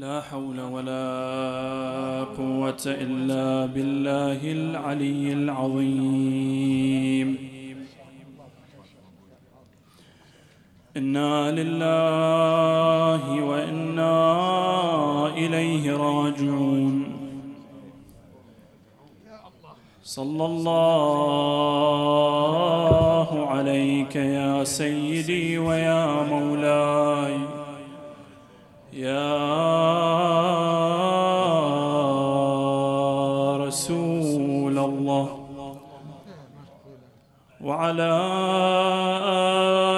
لا حول ولا قوة إلا بالله العلي العظيم. إنا لله وإنا إليه راجعون. صلى الله عليك يا سيدي ويا مولاي. وعلى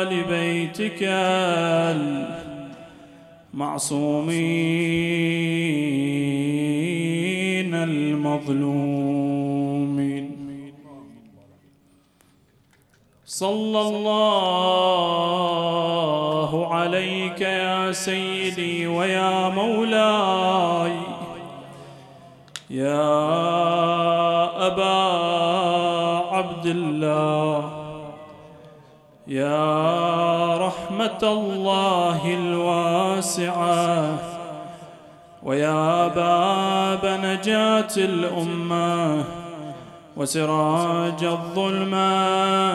آل بيتك المعصومين المظلومين. صلى الله عليك يا سيدي ويا مولاي. يا أبا عبد الله. يا رحمة الله الواسعة ويا باب نجاة الأمة وسراج الظلمة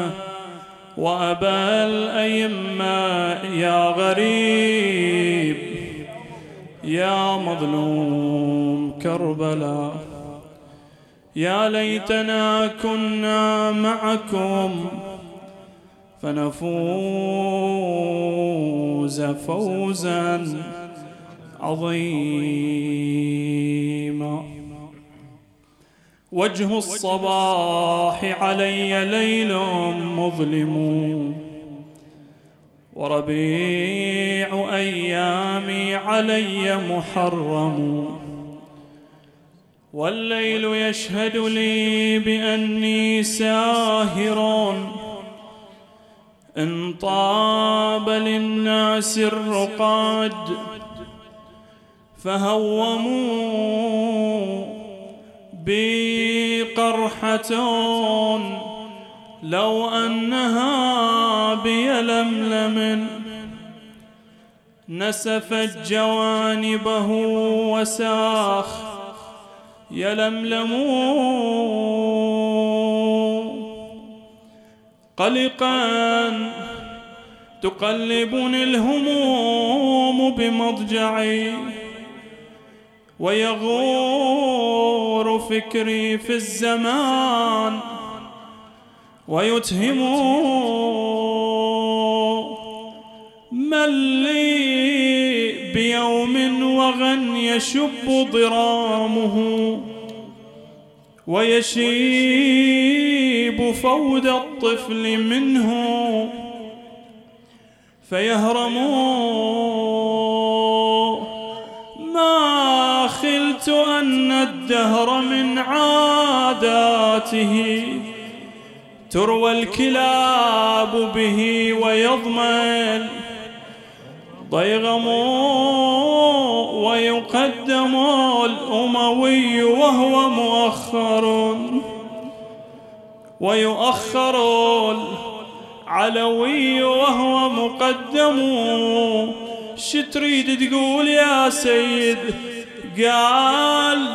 وأبا الأئمة يا غريب يا مظلوم كربلاء يا ليتنا كنا معكم فنفوز فوزا عظيما. وجه الصباح علي ليل مظلم وربيع أيامي علي محرم. والليل يشهد لي بأني ساهر. إن طاب للناس الرقاد فهوموا بي قرحة لو أنها بيلملم نسفت جوانبه وساخ يلملم قلقا. تقلبني الهموم بمضجعي ويغور فكري في الزمان ويتهم من لي بيوم وغن يشب ضرامه. ويشيب فود الطفل منه فيهرم ما خلت أن الدهر من عاداته تروى الكلاب به ويضمن ضيغم ويقدم الأموي وهو مؤخر. ويؤخر العلوي وهو مقدم. شتريد تقول يا سيد قال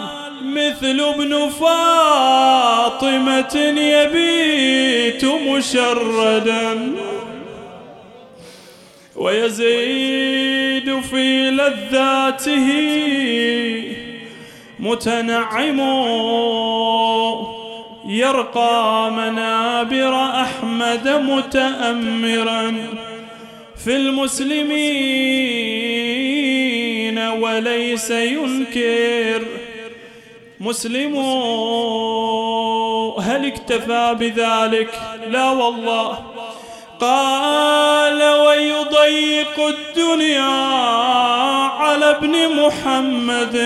مثل ابن فاطمة يبيت مشردا. ويزيد في لذاته متنعم يرقى منابر أحمد متأمرا في المسلمين وليس ينكر. مسلم هل اكتفى بذلك؟ لا والله. قال ويضيق الدنيا على ابن محمد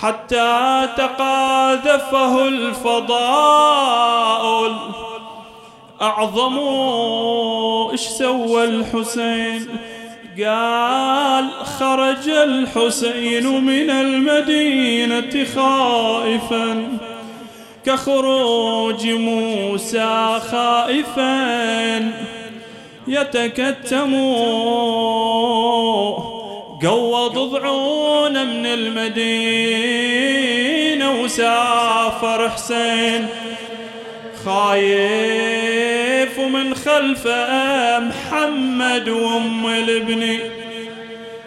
حتى تقاذفه الفضاء. أعظم إيش سوى الحسين؟ قال خرج الحسين من المدينة خائفا. كخروج موسى خائفا يتكتم. قوض ضعونه من المدينة وسافر حسين. خايف ومن خلفه محمد وأم الابن.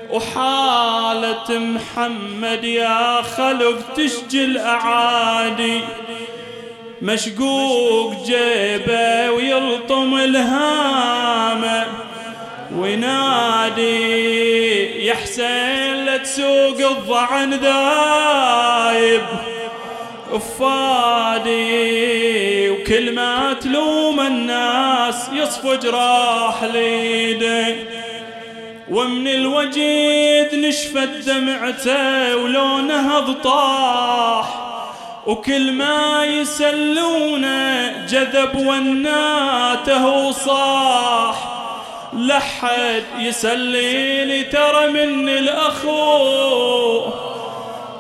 وحالة محمد يا خلق تشجي الأعادي. مشقوق جيبه ويلطم الهامه وينادي يا حسين لا تسوق الضعن ذايب. افادي وكل ما تلوم الناس يصفو جراح ليدي. ومن الوجيد نشفت دمعته ولونه ضطاح وكل ما يسلونه جذب وناته وصاح لحد يسليني ترى من الأخو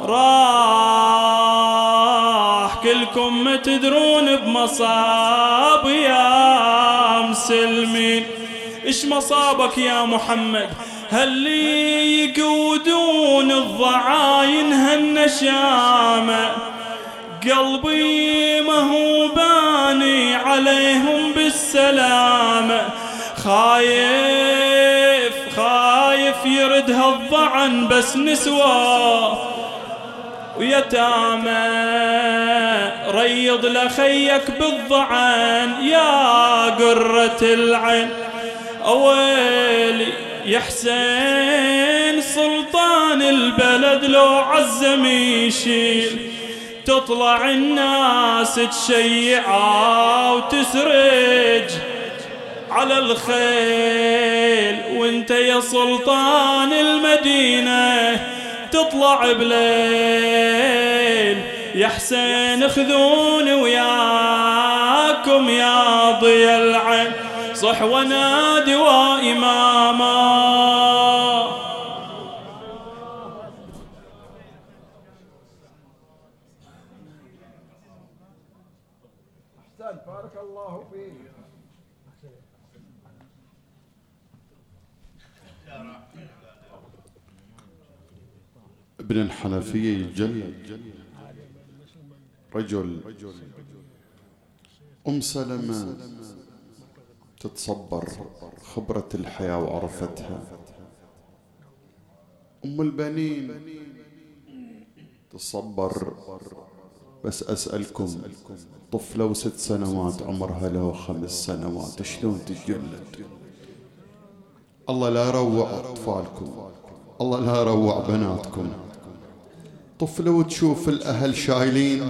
راح. كلكم ما تدرون بمصاب يا مسلمين. إيش مصابك يا محمد؟ هل يقودون الضعاين هالنشامة؟ قلبي ما هو باني عليهم بالسلامة. خايف خايف يرد هالضعن بس نسوى ويتامى. ريض لخيك بالضعن يا قرة العين. أويلي يا حسين سلطان البلد لو عزم يشيل. تطلع الناس تشيعة وتسرج على الخيل. وانت يا سلطان المدينة تطلع بليل. يا حسين خذوني وياكم يا ضي العين. صح ونادي وإماما ابن الحنفية الجل رجل. أم سلمة. تتصبر خبرة الحياة وعرفتها. أم البنين تصبر بس أسألكم طفلة وست سنوات عمرها له خمس سنوات شلون تجلد الله لا يروع أطفالكم الله لا يروع بناتكم. طفلة وتشوف الأهل شايلين.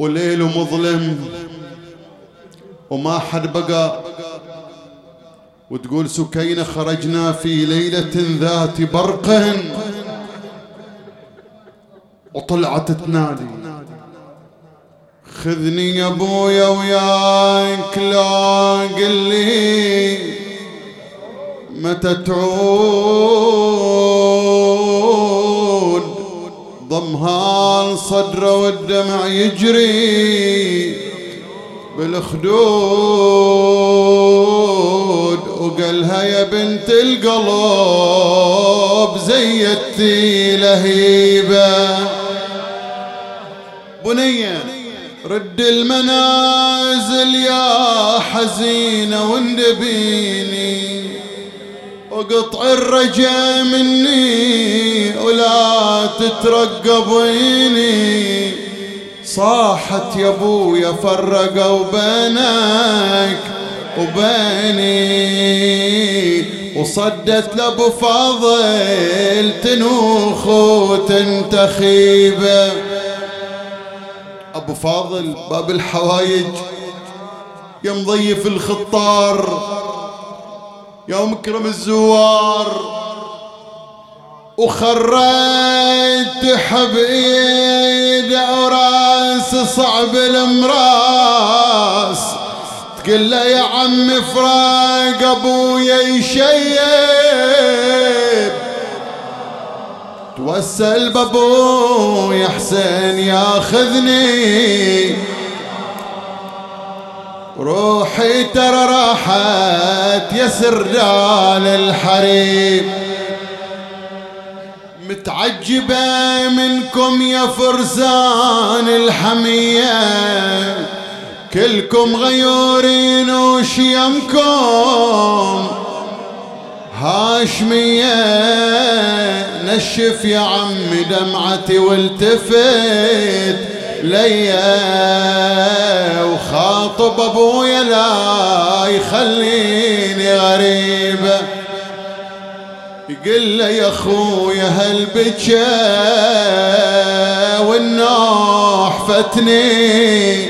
وليل مظلم وما حد بقى. وتقول سكينة خرجنا في ليلة ذات برق. وطلعت تنادي. خذني يا أبويا وياك لا لي متى تعود. ضمها صدره والدمع يجري. بالخدود وقالها يا بنت القلب زيتي لهيبة. بنية رد المنازل يا حزينة واندبيني. وقطع الرجا مني ولا تترقبيني صاحت يا أبويا فرقوا بينك وبيني وصدت لأبو فاضل تنوخ وتنتخيبه أبو فاضل باب الحوايج يا مضيف الخطار يا مكرم الزوار. وخريت حبيد وراس صعب المراس. تقول له يا عم فراق أبويا يشيب. توسل بابويا حسين ياخذني. روحي ترى راحت يا سردال الحريم. متعجبة منكم يا فرسان الحمية. كلكم غيورين وشيمكم. هاشمية نشف يا عمي دمعتي والتفت ليا. وخاطب أبويا لا يخليني غريبة يقول له يا اخويا هالبكى والنوح فتني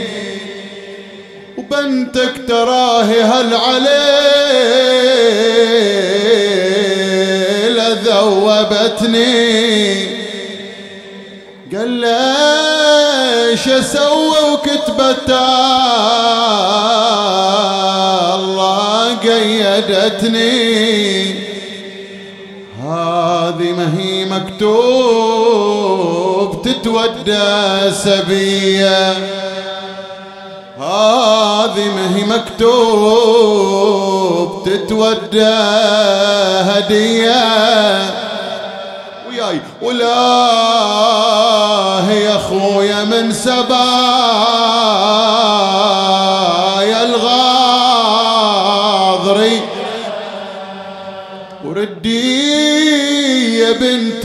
وبنتك تراهي هل عليه ذوبتني. قال ليش أسوي وكتبت الله قيدتني. هذه ما هي مكتوب تتودى سبيه هذه ما هي مكتوب تتودى هدية وياي ولا يا أخويا من سبايا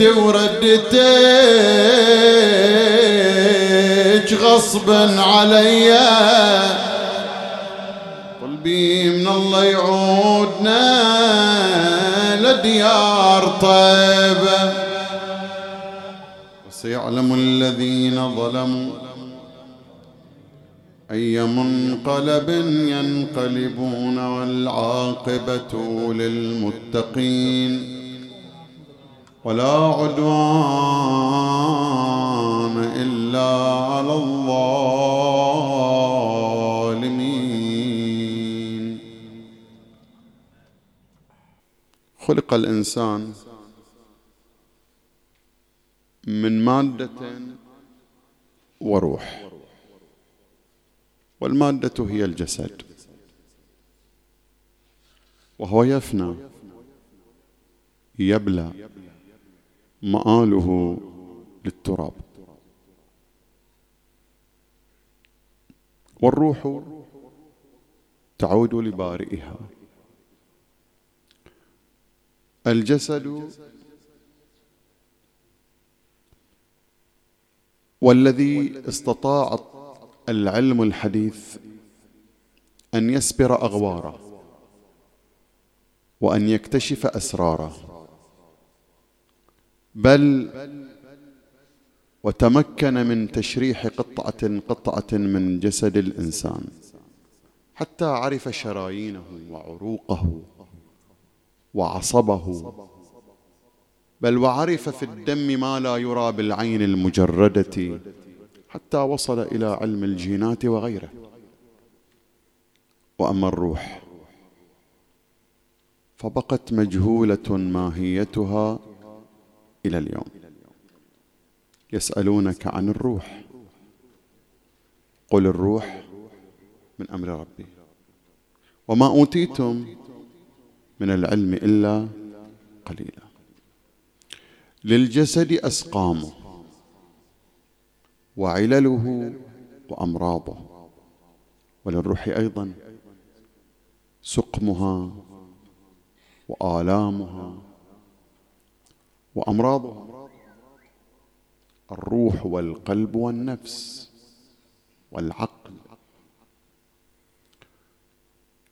بنتي وردتك غصبا عليا قلبي من الله يعودنا لديار طيبة. وسيعلم الذين ظلموا أي منقلب ينقلبون والعاقبة للمتقين. ولا عدوان إلا على الظالمين. خلق الإنسان من مادة وروح والمادة هي الجسد وهو يفنى يبلى. مآله للتراب. والروح تعود لبارئها. الجسد والذي استطاع العلم الحديث أن يسبر أغواره وأن يكتشف أسراره. بل وتمكن من تشريح قطعة قطعة من جسد الإنسان حتى عرف شرايينه وعروقه وعصبه بل وعرف في الدم ما لا يرى بالعين المجردة حتى وصل إلى علم الجينات وغيره. وأما الروح فبقت مجهولة ماهيتها إلى اليوم. يسألونك عن الروح. قل الروح من أمر ربي. وما أوتيتم من العلم إلا قليلا. للجسد اسقامه وعلله وامراضه وللروح أيضا سقمها وآلامها وأمراضها. الروح والقلب والنفس والعقل.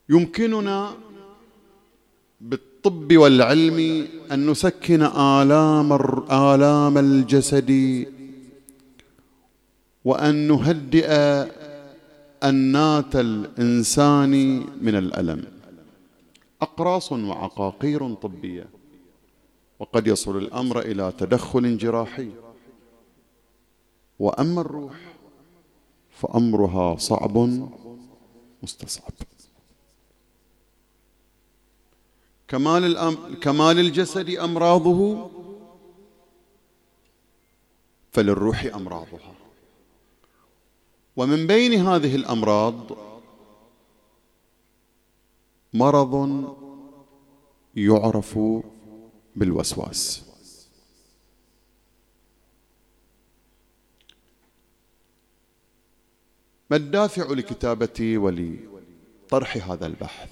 يمكننا بالطب والعلم أن نسكن آلام آلام الجسد وأن نهدئ انات الإنسان من الألم. أقراص وعقاقير طبية. وقد يصل الأمر إلى تدخل جراحي. وأما الروح فأمرها صعب مستصعب. كمال الأم... كمال الجسد أمراضه فللروح أمراضها. ومن بين هذه الأمراض مرض يعرف بالوسواس. ما الدافع لكتابتي ولطرح هذا البحث؟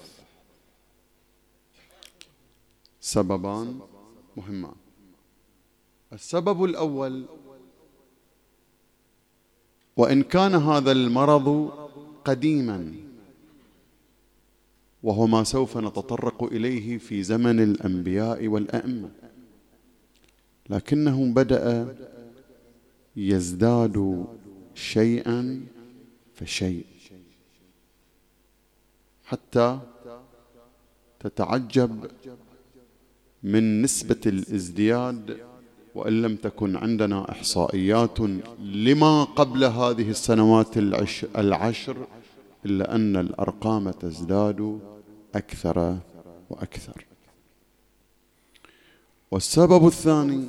سببان مهمان. السبب الأول وإن كان هذا المرض قديما وهو ما سوف نتطرق إليه في زمن الأنبياء والأئمة. لكنه بدأ يزداد شيئا فشيء. حتى تتعجب من نسبة الازدياد وإن لم تكن عندنا إحصائيات لما قبل هذه السنوات العشر إلا أن الأرقام تزداد أكثر وأكثر. والسبب الثاني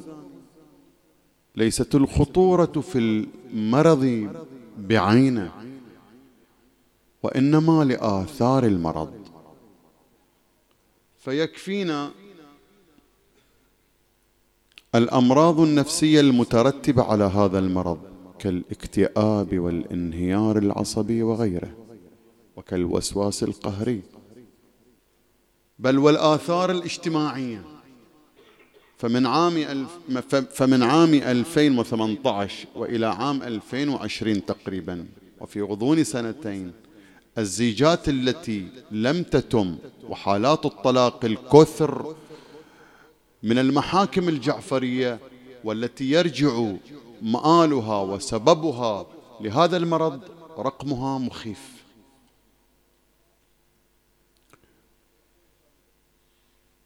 ليست الخطورة في المرض بعينه وإنما لآثار المرض. فيكفينا الأمراض النفسية المترتبة على هذا المرض كالاكتئاب والانهيار العصبي وغيره. وكالوسواس القهري. بل والآثار الاجتماعية. فمن عام الف فمن عام 2018 وإلى عام 2020 تقريبا. وفي غضون سنتين الزيجات التي لم تتم وحالات الطلاق الكثر من المحاكم الجعفريه والتي يرجع مآلها وسببها لهذا المرض رقمها مخيف.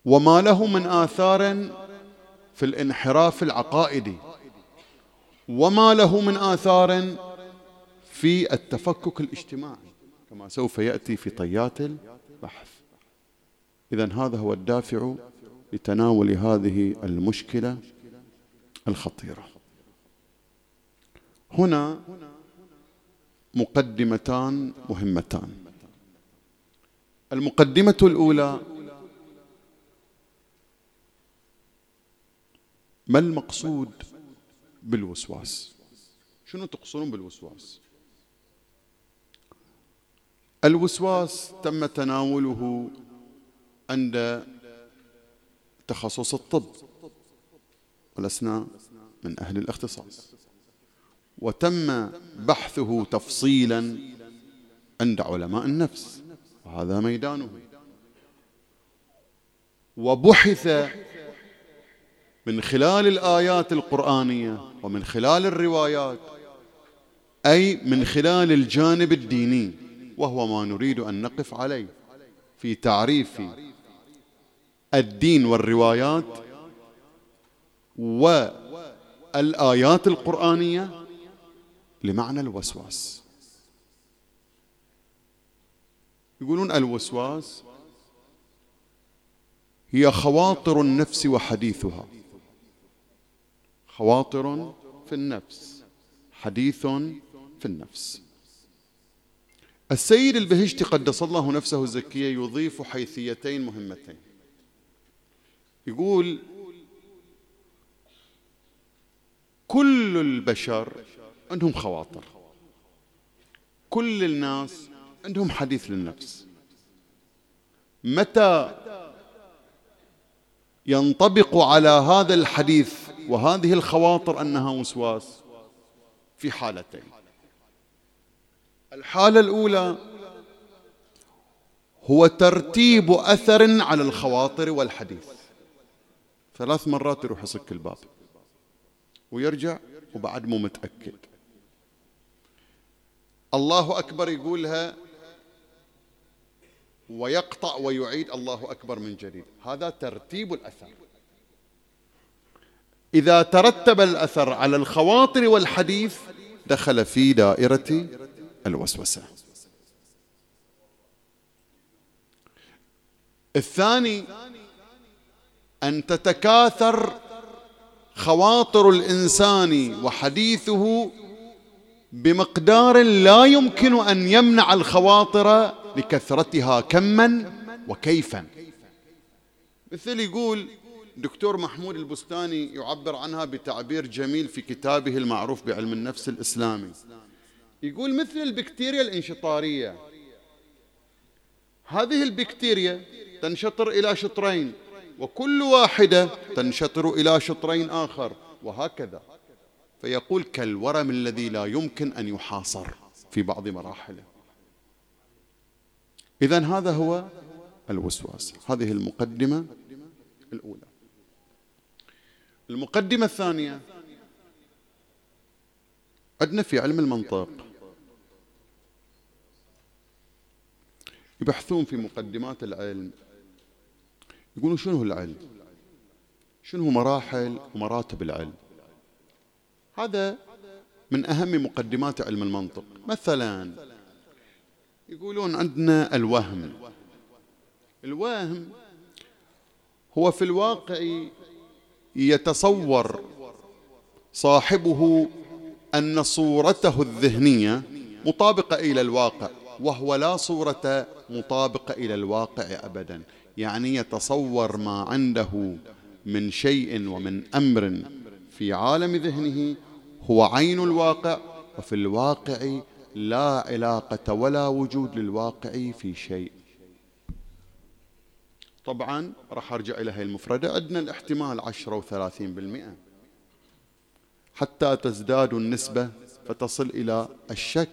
وما له من آثار في الانحراف العقائدي وما له من آثار في التفكك الاجتماعي كما سوف يأتي في طيات البحث. إذا هذا هو الدافع لتناول هذه المشكلة الخطيرة. هنا مقدمتان مهمتان. المقدمة الأولى ما المقصود بالوسواس؟ شنو تقصدون بالوسواس؟ الوسواس تم تناوله عند تخصص الطب ولسنا من أهل الاختصاص. وتم بحثه تفصيلا عند علماء النفس وهذا ميدانه وبحث من خلال الآيات القرآنية ومن خلال الروايات أي من خلال الجانب الديني وهو ما نريد أن نقف عليه في تعريف الدين والروايات والآيات القرآنية لمعنى الوسواس. يقولون الوسواس هي خواطر النفس وحديثها. خواطر في النفس حديث في النفس. السيد البهشتي قدس الله نفسه الزكية يضيف حيثيتين مهمتين. يقول كل البشر عندهم خواطر كل الناس عندهم حديث للنفس. متى ينطبق على هذا الحديث وهذه الخواطر أنها وسواس في حالتين. الحالة الأولى هو ترتيب أثر على الخواطر والحديث. ثلاث مرات يروح يصك الباب ويرجع وبعد مو متأكد. الله أكبر يقولها ويقطع ويعيد الله أكبر من جديد. هذا ترتيب الأثر. إذا ترتب الأثر على الخواطر والحديث دخل في دائرة الوسوسة. الثاني أن تتكاثر خواطر الإنسان وحديثه بمقدار لا يمكن أن يمنع الخواطر لكثرتها كما وكيفا. مثل يقول دكتور محمود البستاني يعبر عنها بتعبير جميل في كتابه المعروف بعلم النفس الإسلامي. يقول مثل البكتيريا الانشطارية. هذه البكتيريا تنشطر إلى شطرين وكل واحدة تنشطر إلى شطرين آخر وهكذا. فيقول كالورم الذي لا يمكن أن يحاصر في بعض مراحله. إذا هذا هو الوسواس. هذه المقدمة الأولى. المقدمة الثانية. عندنا في علم المنطق. يبحثون في مقدمات العلم. يقولون شنو هو العلم؟ شنو مراحل ومراتب العلم؟ هذا من أهم مقدمات علم المنطق. مثلا يقولون عندنا الوهم. الوهم هو في الواقع يتصور صاحبه أن صورته الذهنية مطابقة إلى الواقع وهو لا صورة مطابقة إلى الواقع أبدا. يعني يتصور ما عنده من شيء ومن أمر في عالم ذهنه هو عين الواقع وفي الواقع لا علاقة ولا وجود للواقع في شيء. طبعا راح أرجع إلى هذه المفردة. عندنا الاحتمال عشرة وثلاثين بالمئة. حتى تزداد النسبة فتصل إلى الشك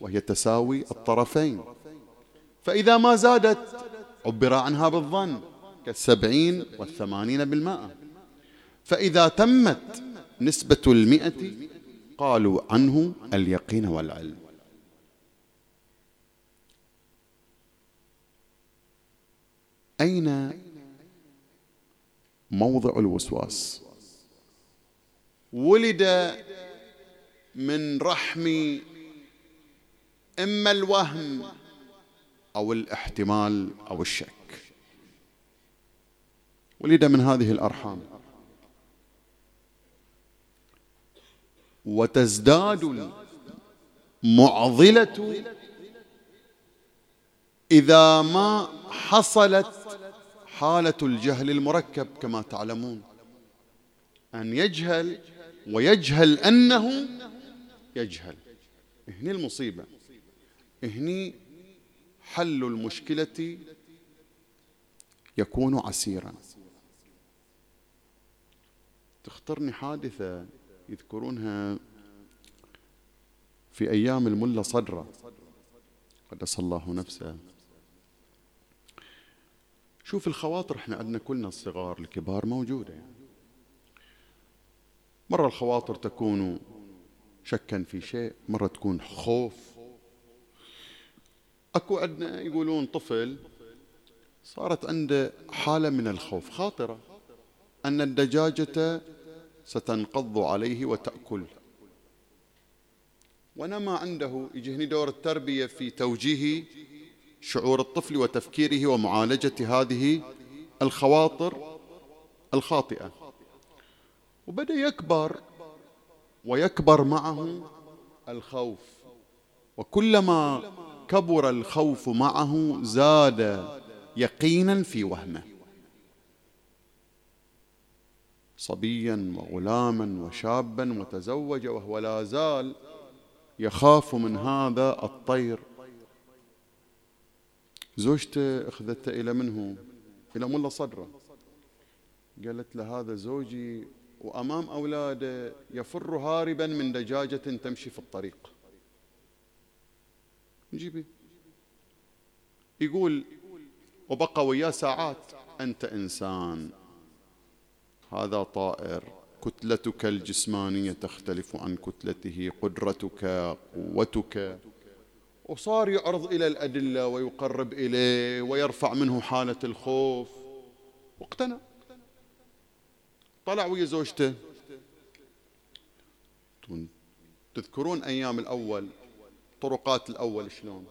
وهي تساوي الطرفين. فإذا ما زادت عبر عنها بالظن كالسبعين والثمانين بالمائة فإذا تمت نسبة المئة قالوا عنه اليقين والعلم. أين موضع الوسواس؟ ولد من رحم إما الوهم أو الاحتمال أو الشك. ولد من هذه الأرحام. وتزداد المعضلة إذا ما حصلت حالة الجهل المركب كما تعلمون. أن يجهل ويجهل أنه يجهل. هني المصيبة. هني حل المشكلة يكون عسيرا. تخطرني حادثة يذكرونها في أيام الملا صدرة. قدس الله نفسه. شوف الخواطر إحنا عندنا كلنا الصغار الكبار موجودة يعني. مرة الخواطر تكون شكا في شيء مرة تكون خوف أكو عندنا يقولون طفل صارت عنده حالة من الخوف خاطرة أن الدجاجة ستنقض عليه وتأكل ونما عنده يجي دور التربية في توجيه شعور الطفل وتفكيره ومعالجة هذه الخواطر الخاطئة. وبدأ يكبر ويكبر معه الخوف. وكلما كبر الخوف معه زاد يقينا في وهمه. صبيا وغلاما وشابا وتزوج وهو لا زال يخاف من هذا الطير. زوجته اخذته إلى منه إلى ملا صدرة. قالت له هذا زوجي وأمام أولاده يفر هاربا من دجاجة تمشي في الطريق. نجيبه يقول وبقى وياه ساعات أنت إنسان. هذا طائر كتلتك الجسمانية تختلف عن كتلته قدرتك قوتك. وصار يعرض إلى الأدلة ويقرب إليه ويرفع منه حالة الخوف. واقتنع. طلع ويا زوجته. تذكرون أيام الأول طرقات الأول شلون؟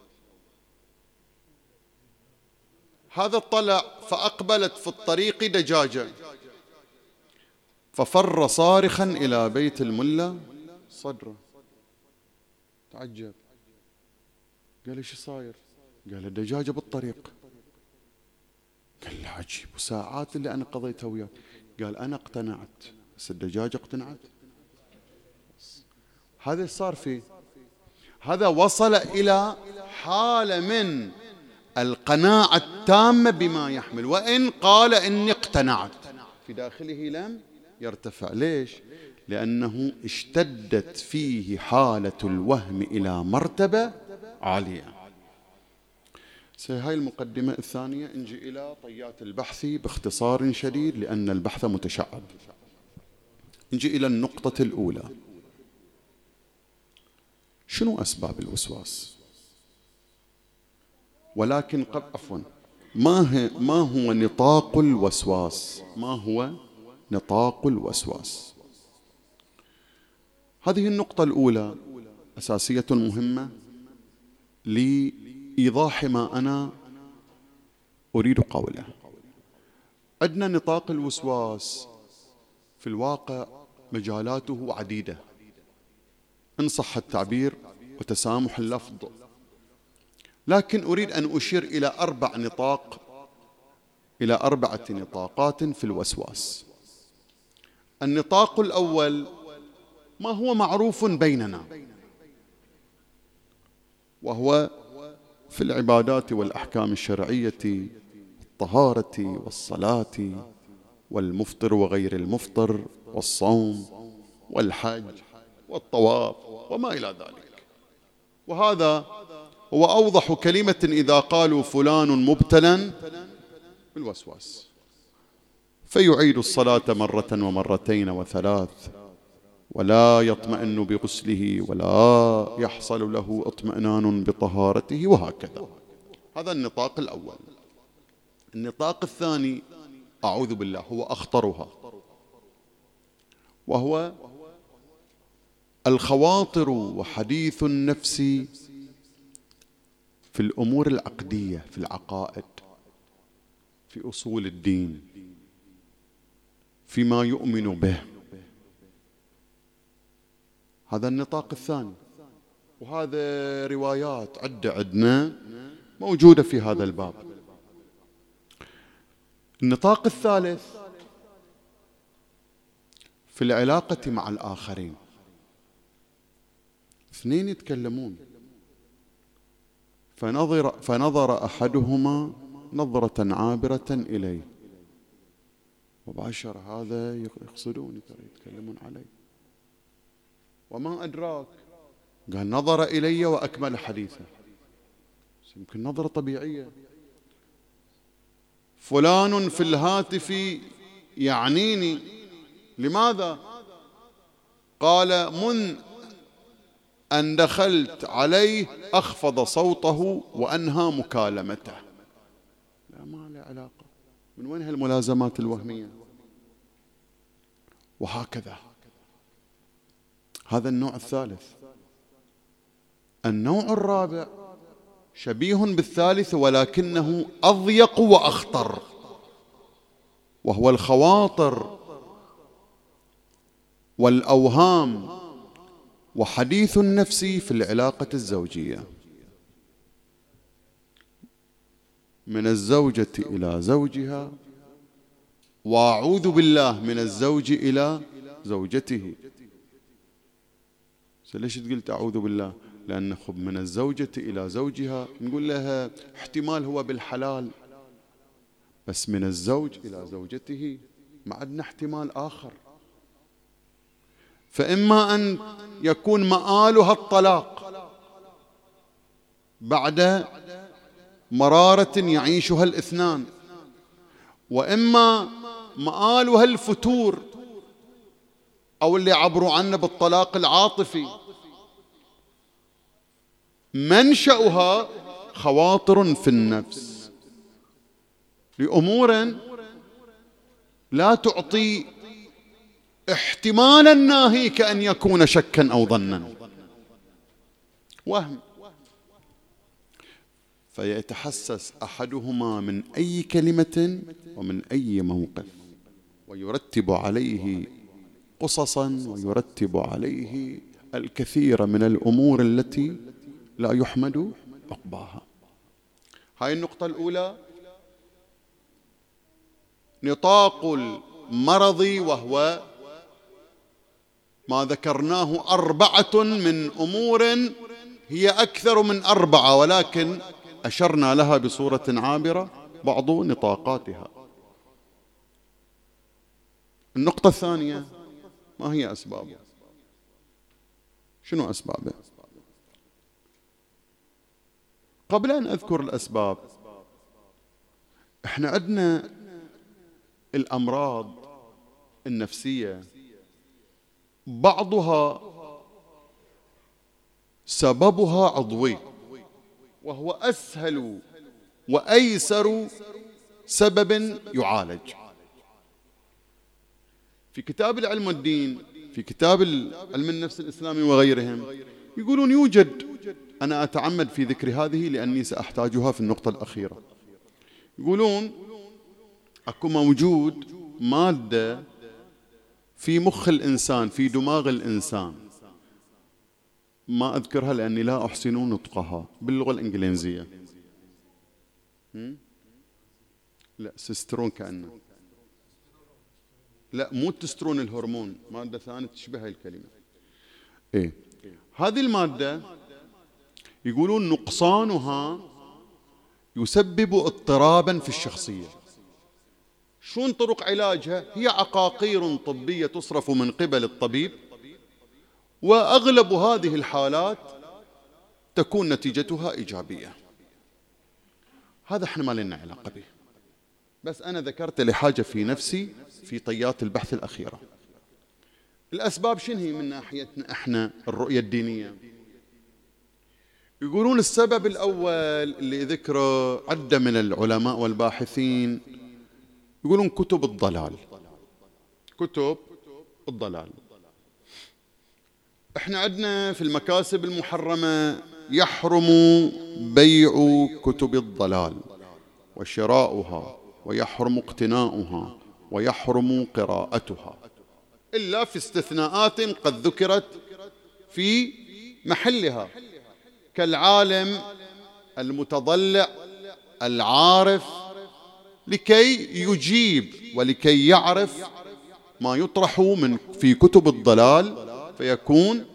هذا طلع فأقبلت في الطريق دجاجة ففر صارخا إلى بيت الملا صدره. تعجب. قال إيش صاير؟ قال الدجاجة بالطريق. قال له عجيب وساعات اللي أنا قضيتها وياك. قال أنا اقتنعت بس الدجاجة اقتنعت. هذا صار فيه؟ هذا وصل إلى حالة من القناعة التامة بما يحمل. وإن قال إني اقتنعت في داخله لم يرتفع. ليش؟ لأنه اشتدت فيه حالة الوهم إلى مرتبة عالية. هاي المقدمة الثانية نجي إلى طيات البحث باختصار شديد لأن البحث متشعب. نجي إلى النقطة الأولى. شنو أسباب الوسواس؟ ولكن قبل عفوا ما, ما هو نطاق الوسواس؟ ما هو نطاق الوسواس؟ هذه النقطة الأولى أساسية مهمة. لإيضاح ما أنا أريد قوله. عندنا نطاق الوسواس في الواقع مجالاته عديدة. إن صح التعبير وتسامح اللفظ. لكن أريد أن أشير إلى أربع نطاق إلى أربعة نطاقات في الوسواس. النطاق الأول ما هو معروف بيننا؟ وهو في العبادات والأحكام الشرعية الطهارة والصلاة والمفطر وغير المفطر والصوم والحج والطواف وما إلى ذلك. وهذا هو أوضح كلمة إذا قالوا فلان مبتلا بالوسواس. فيعيد الصلاة مرة ومرتين وثلاث. ولا يطمئن بغسله ولا يحصل له اطمئنان بطهارته وهكذا. هذا النطاق الأول. النطاق الثاني أعوذ بالله هو أخطرها. وهو الخواطر وحديث النفس في الأمور العقدية في العقائد في أصول الدين فيما يؤمن به. هذا النطاق الثاني. وهذا روايات عدة عندنا موجودة في هذا الباب. النطاق الثالث في العلاقة مع الآخرين. اثنين يتكلمون. فنظر, فنظر أحدهما نظرة عابرة إليه. مباشرة هذا يقصدوني ترى يتكلمون علي وما أدراك. قال نظر إلي وأكمل حديثه. يمكن نظرة طبيعية. فلان في الهاتف يعنيني. لماذا؟ قال من أن دخلت عليه أخفض صوته وأنهى مكالمته. لا ما له علاقة. من وين هالملازمات الوهمية؟ وهكذا. هذا النوع الثالث. النوع الرابع شبيه بالثالث ولكنه أضيق وأخطر وهو الخواطر والأوهام وحديث النفس في العلاقة الزوجية. من الزوجة إلى زوجها وأعوذ بالله من الزوج إلى زوجته. ليش قلت أعوذ بالله؟ لأن خب من الزوجة إلى زوجها نقول لها احتمال هو بالحلال. بس من الزوج إلى زوجته ما عندنا احتمال آخر. فإما أن يكون مآلها الطلاق بعد مرارة يعيشها الاثنان وإما مآلها الفتور أو اللي عبروا عنه بالطلاق العاطفي. منشأها خواطر في النفس. لأمور لا تعطي احتمالا ناهيك أن يكون شكا أو ظنا. وهم. فيتحسس أحدهما من أي كلمة ومن أي موقف ويرتب عليه قصصا ويرتب عليه الكثير من الأمور التي لا يحمد عقباها. هاي النقطة الأولى. نطاق المرض وهو ما ذكرناه أربعة من أمور هي أكثر من أربعة ولكن أشرنا لها بصورة عابرة بعض نطاقاتها. النقطة الثانية ما هي أسبابه شنو أسبابه قبل أن أذكر الأسباب إحنا عندنا الأمراض النفسية بعضها سببها عضوي وهو أسهل وأيسر سبب يعالج. في كتاب العلم والدين في كتاب علم النفس الإسلامي وغيرهم يقولون يوجد أنا أتعمد في ذكر هذه لأني سأحتاجها في النقطة الأخيرة. يقولون أكو موجود مادة في مخ الإنسان في دماغ الإنسان. ما أذكرها لأني لا أحسن نطقها باللغة الإنجليزية. لا سيسترون كأنه. لا مو تسترون الهرمون مادة ثانية تشبه الكلمة. إيه. هذه المادة يقولون نقصانها يسبب اضطرابا في الشخصية. شون طرق علاجها؟ هي عقاقير طبية تصرف من قبل الطبيب وأغلب هذه الحالات تكون نتيجتها إيجابية. هذا إحنا ما لنا علاقة به. بس أنا ذكرت لحاجة في نفسي في طيات البحث الأخيرة. الأسباب شنو هي من ناحيتنا إحنا الرؤية الدينية؟ يقولون السبب الأول اللي ذكره عدة من العلماء والباحثين يقولون كتب الضلال. كتب الضلال. إحنا عندنا في المكاسب المحرمة يحرم بيع كتب الضلال وشراؤها ويحرم اقتناؤها ويحرم قراءتها إلا في استثناءات قد ذكرت في محلها. كالعالم المتضلع العارف لكي يجيب ولكي يعرف ما يطرح من في كتب الضلال فيكون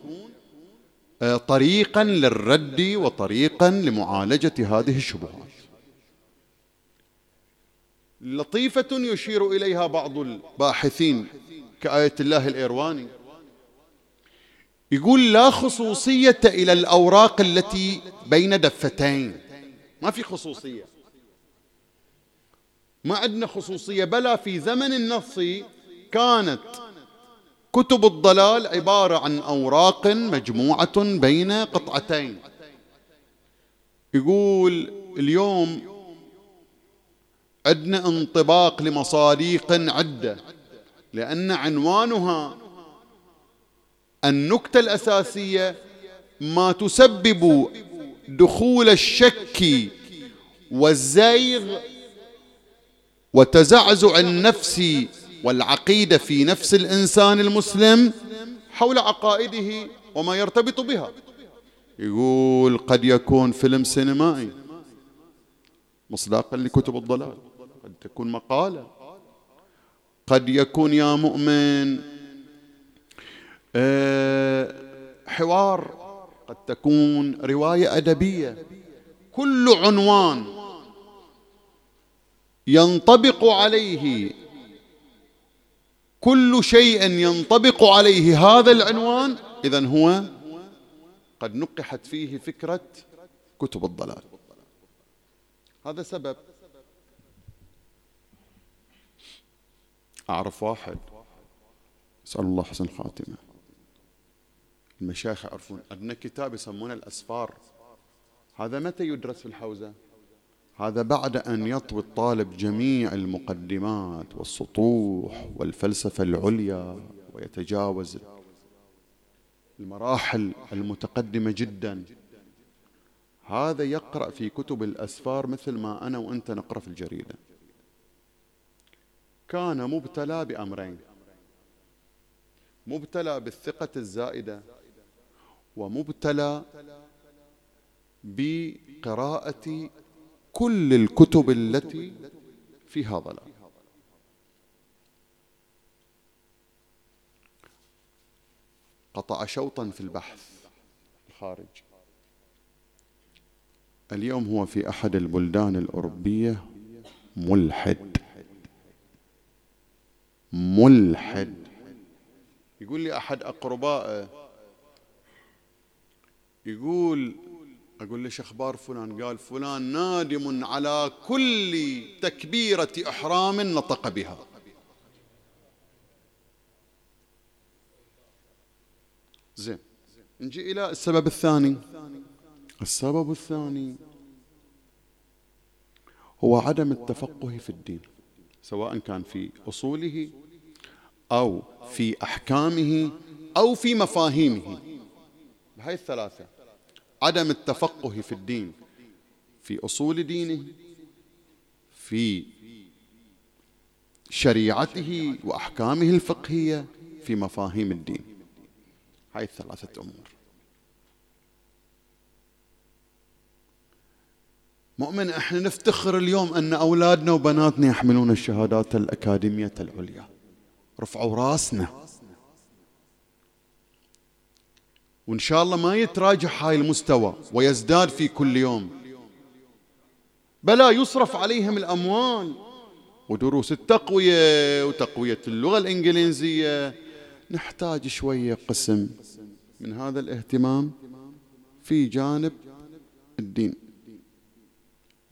آه، طريقا للرد وطريقا لمعالجة هذه الشبهات. لطيفة يشير إليها بعض الباحثين كآية الله الإيرواني. يقول لا خصوصية إلى الأوراق التي بين دفتين. ما في خصوصية. ما عندنا خصوصية بلا في زمن النص كانت كتب الضلال عبارة عن أوراق مجموعة بين قطعتين. يقول اليوم عندنا انطباق لمصاديق عدة لأن عنوانها النكتة الأساسية ما تسبب دخول الشك والزيغ وتزعزع النفس والعقيدة في نفس الإنسان المسلم حول عقائده وما يرتبط بها. يقول قد يكون فيلم سينمائي مصداقا لكتب الضلال قد تكون مقالة قد يكون يا مؤمن حوار قد تكون رواية أدبية. كل عنوان ينطبق عليه كل شيء ينطبق عليه هذا العنوان. إذا هو قد نقحت فيه فكرة كتب الضلال. هذا سبب. أعرف واحد. أسأل الله حسن خاتمة. المشايخ يعرفون عندنا كتاب يسمونه الأسفار. هذا متى يدرس في الحوزة؟ هذا بعد أن يطوي الطالب جميع المقدمات والسطوح والفلسفة العليا ويتجاوز المراحل المتقدمة جدا. هذا يقرأ في كتب الأسفار مثل ما أنا وأنت نقرأ في الجريدة. كان مبتلى بأمرين. مبتلى بالثقة الزائدة ومبتلى بقراءة كل الكتب التي فيها ضلال. قطع شوطا في البحث الخارج. اليوم هو في أحد البلدان الأوروبية ملحد. ملحد. يقول لي أحد أقربائه يقول أقول ليش أخبار فلان؟ قال فلان نادم على كل تكبيرة إحرام نطق بها. زين نجي إلى السبب الثاني. السبب الثاني هو عدم التفقه في الدين سواء كان في أصوله أو في أحكامه أو في مفاهيمه. بهاي الثلاثة عدم التفقه في الدين في أصول دينه في شريعته وأحكامه الفقهية في مفاهيم الدين. هاي الثلاثة أمور. مؤمن إحنا نفتخر اليوم أن أولادنا وبناتنا يحملون الشهادات الأكاديمية العليا. رفعوا راسنا. وإن شاء الله ما يتراجع هاي المستوى ويزداد في كل يوم. بلى يصرف عليهم الأموال. ودروس التقوية وتقوية اللغة الإنجليزية. نحتاج شوية قسم من هذا الاهتمام في جانب الدين.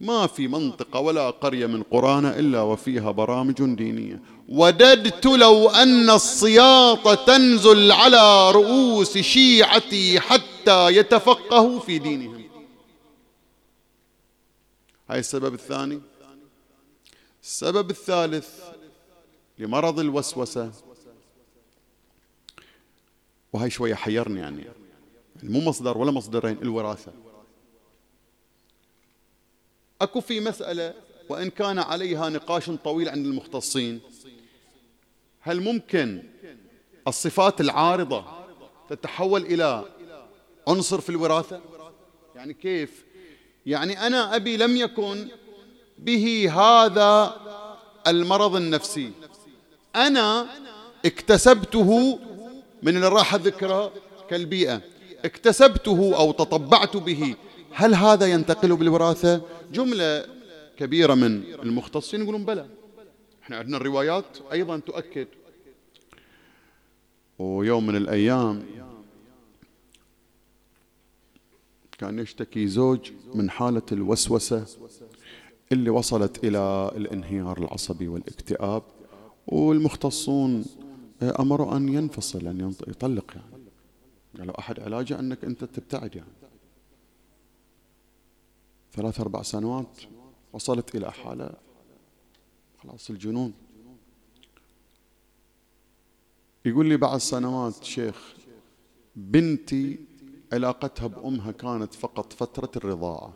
ما في منطقة ولا قرية من قرانا إلا وفيها برامج دينية. وددت لو أن الصياط تنزل على رؤوس شيعتي حتى يتفقهوا في دينهم. هاي السبب الثاني. السبب الثالث لمرض الوسوسة. وهي شوية حيرني يعني مو مصدر ولا مصدرين الوراثة. أكو في مسألة وإن كان عليها نقاش طويل عند المختصين. هل ممكن الصفات العارضة تتحول إلى عنصر في الوراثة؟ يعني كيف؟ يعني أنا أبي لم يكن به هذا المرض النفسي. أنا اكتسبته من اللي راح ذكره كالبيئة. اكتسبته أو تطبعت به. هل هذا ينتقل بالوراثة؟ جملة كبيرة من المختصين يقولون بلى. إحنا عندنا الروايات أيضا تؤكد. ويوم من الأيام كان يشتكي زوج من حالة الوسوسة اللي وصلت إلى الانهيار العصبي والاكتئاب والمختصون أمروا أن ينفصل أن يطلق يعني. قالوا أحد علاجه أنك أنت تبتعد يعني. ثلاث أربع سنوات وصلت إلى حالة خلاص الجنون. يقول لي بعد سنوات شيخ بنتي علاقتها بأمها كانت فقط فترة الرضاعة.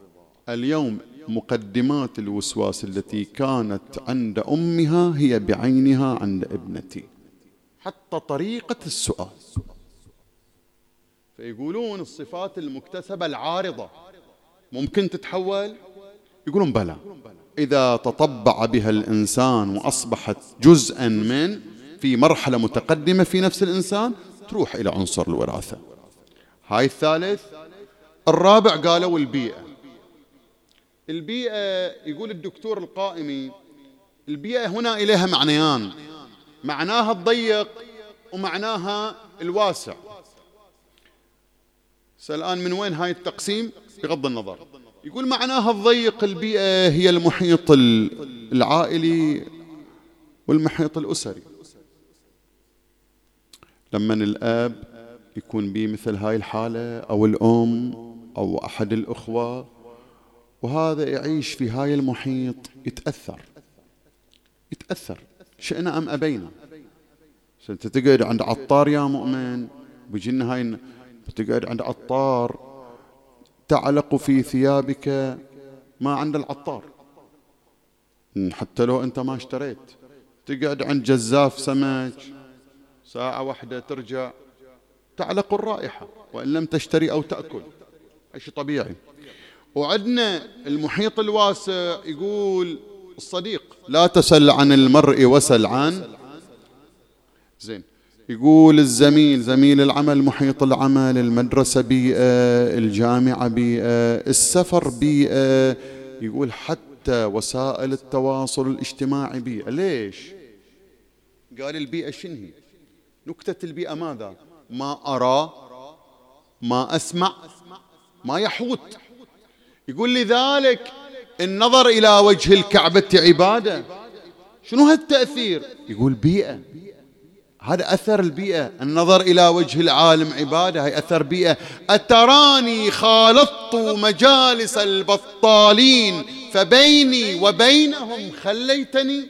اليوم مقدمات الوسواس التي كانت عند أمها هي بعينها عند ابنتي. حتى طريقة السؤال. فيقولون الصفات المكتسبة العارضة. ممكن تتحول؟ يقولون بلى. إذا تطبع بها الإنسان وأصبحت جزءا من في مرحلة متقدمة في نفس الإنسان تروح إلى عنصر الوراثة. هاي الثالث الرابع قالوا البيئة. البيئة يقول الدكتور القائمي البيئة هنا إليها معنيان. معناها الضيق ومعناها الواسع. الآن من وين هاي التقسيم؟ بغض النظر. يقول معناها الضيق البيئة هي المحيط العائلي والمحيط الأسري. لما الأب يكون به مثل هاي الحالة أو الأم أو أحد الأخوة وهذا يعيش في هاي المحيط يتأثر. يتأثر. شئنا أم أبينا. أنت تقعد عند عطار يا مؤمن بيجينا هاي تقعد عند عطار تعلق في ثيابك ما عند العطار. حتى لو أنت ما اشتريت. تقعد عند جزاف سمك ساعة واحدة ترجع تعلق الرائحة وإن لم تشتري أو تأكل. شيء طبيعي. وعندنا المحيط الواسع يقول الصديق لا تسل عن المرء وسل عن زين. يقول الزميل زميل العمل محيط العمل المدرسة بيئة الجامعة بيئة السفر بيئة. يقول حتى وسائل التواصل الاجتماعي بيئة. ليش؟ قال البيئة شنو هي؟ نكتة البيئة ماذا؟ ما أرى ما أسمع ما يحوط يقول لذلك النظر إلى وجه الكعبة عبادة. شنو هالتأثير؟ يقول بيئة. هذا أثر البيئة. النظر إلى وجه العالم عبادة هي أثر بيئة. أتراني خالطت مجالس البطالين فبيني وبينهم خليتني.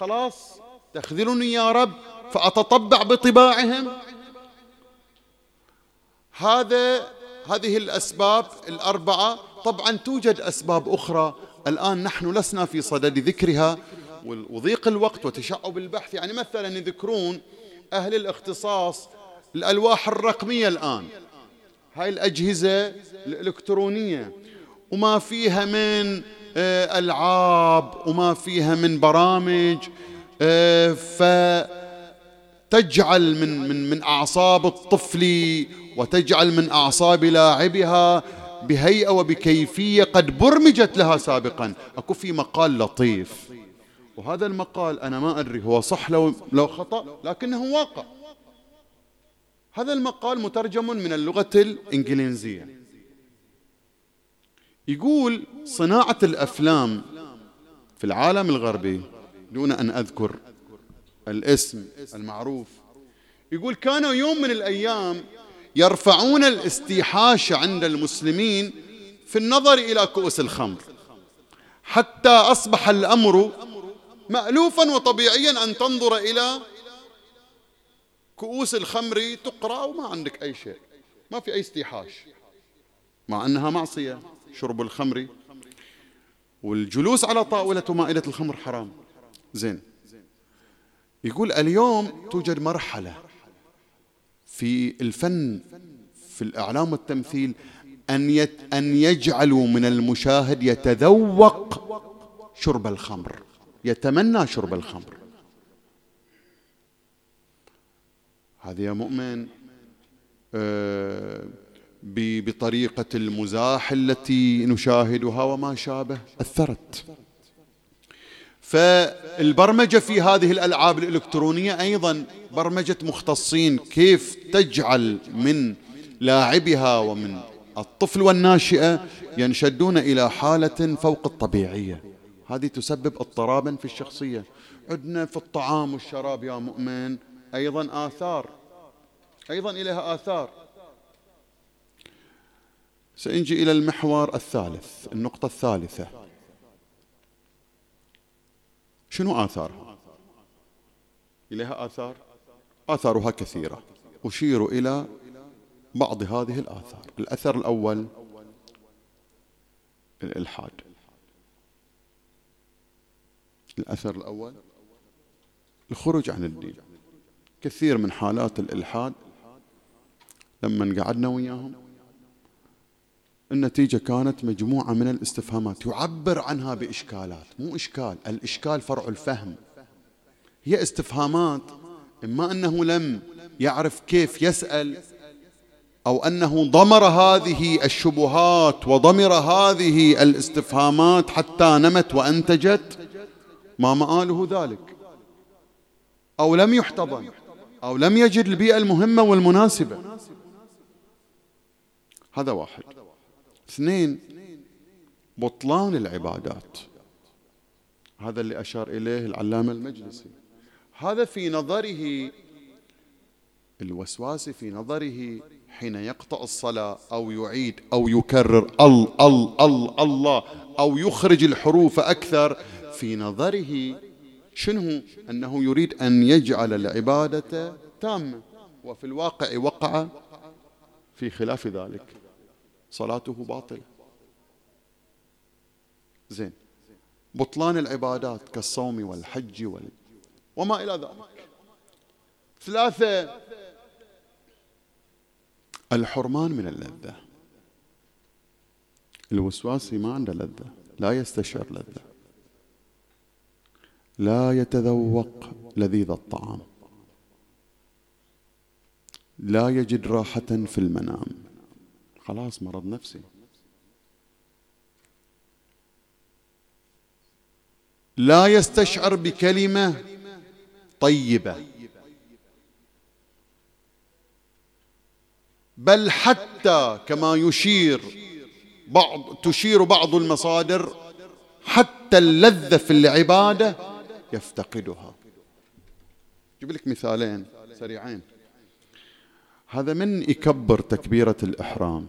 خلاص تخذلني يا رب فأتطبع بطباعهم. هذا هذه الأسباب الأربعة. طبعا توجد أسباب أخرى. الآن نحن لسنا في صدد ذكرها. وضيق الوقت وتشعب البحث. يعني مثلا يذكرون أهل الاختصاص الألواح الرقمية الآن. هاي الأجهزة الإلكترونية. وما فيها من آه، ألعاب وما فيها من برامج آه، فتجعل من من من أعصاب الطفل وتجعل من أعصاب لاعبها بهيئة وبكيفية قد برمجت لها سابقا. أكو في مقال لطيف. وهذا المقال أنا ما أدري هو صح لو, لو خطأ لكنه واقع. هذا المقال مترجم من اللغة الإنجليزية. يقول صناعة الأفلام في العالم الغربي دون أن أذكر الاسم المعروف. يقول كانوا يوم من الأيام يرفعون الاستيحاش عند المسلمين في النظر إلى كؤوس الخمر حتى أصبح الأمر مألوفا وطبيعيا أن تنظر إلى كؤوس الخمر تقرأ وما عندك أي شيء. ما في أي استيحاش. مع أنها معصية شرب الخمر. والجلوس على طاولة مائدة الخمر حرام. زين. يقول اليوم توجد مرحلة في الفن في الإعلام والتمثيل أن يت أن يجعلوا من المشاهد يتذوق شرب الخمر. يتمنى شرب الخمر. هذا يا مؤمن آه، بطريقة المزاح التي نشاهدها وما شابه أثرت. فالبرمجة في هذه الألعاب الإلكترونية أيضا برمجة مختصين كيف تجعل من لاعبها ومن الطفل والناشئة ينشدون إلى حالة فوق الطبيعية. هذه تسبب اضطرابا في الشخصية. عندنا في الطعام والشراب يا مؤمن. أيضا آثار. أيضا إليها آثار. سنجي إلى المحور الثالث النقطة الثالثة. شنو آثارها؟ إليها آثار؟ آثارها كثيرة. أشير إلى بعض هذه الآثار. الأثر الأول الإلحاد. الأثر الأول الخروج عن الدين. كثير من حالات الإلحاد لما قعدنا وياهم النتيجة كانت مجموعة من الاستفهامات يعبر عنها بإشكالات مو إشكال الإشكال فرع الفهم. هي استفهامات إما أنه لم يعرف كيف يسأل أو أنه ضمر هذه الشبهات وضمر هذه الاستفهامات حتى نمت وأنتجت. ما مآله ذلك. أو لم يحتضن أو لم يجد البيئة المهمة والمناسبة. هذا واحد. اثنين بطلان العبادات. هذا اللي أشار إليه العلامة المجلسي. هذا في نظره الوسواسي في نظره حين يقطع الصلاة أو يعيد أو يكرر ال ال ال الله أو يخرج الحروف أكثر في نظره شنو؟ أنه يريد أن يجعل العبادة تامة وفي الواقع وقع في خلاف ذلك. صلاته باطلة. زين. بطلان العبادات كالصوم والحج وال... وما إلى ذلك. ثلاثة. الحرمان من اللذة. الوسواسي ما عنده لذة لا يستشعر لذة لا يتذوق لذيذ الطعام. لا يجد راحة في المنام. خلاص مرض نفسي. لا يستشعر بكلمة طيبة. بل حتى كما يشير بعض تشير بعض المصادر حتى اللذة في العبادة يفتقدها جيب لك مثالين سريعين هذا من يكبر تكبيرة الإحرام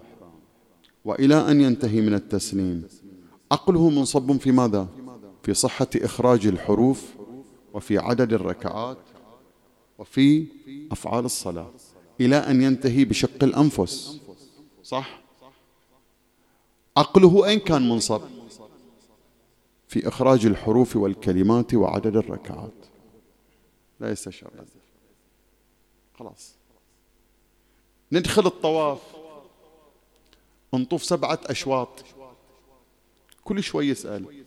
وإلى أن ينتهي من التسليم عقله منصب في ماذا؟ في صحة إخراج الحروف وفي عدد الركعات وفي أفعال الصلاة إلى أن ينتهي بشق الأنفس صح؟ عقله أين كان منصب؟ في إخراج الحروف والكلمات وعدد الركعات. لا يستشعر خلاص. ندخل الطواف. نطوف سبعة أشواط. كل شوي يسأل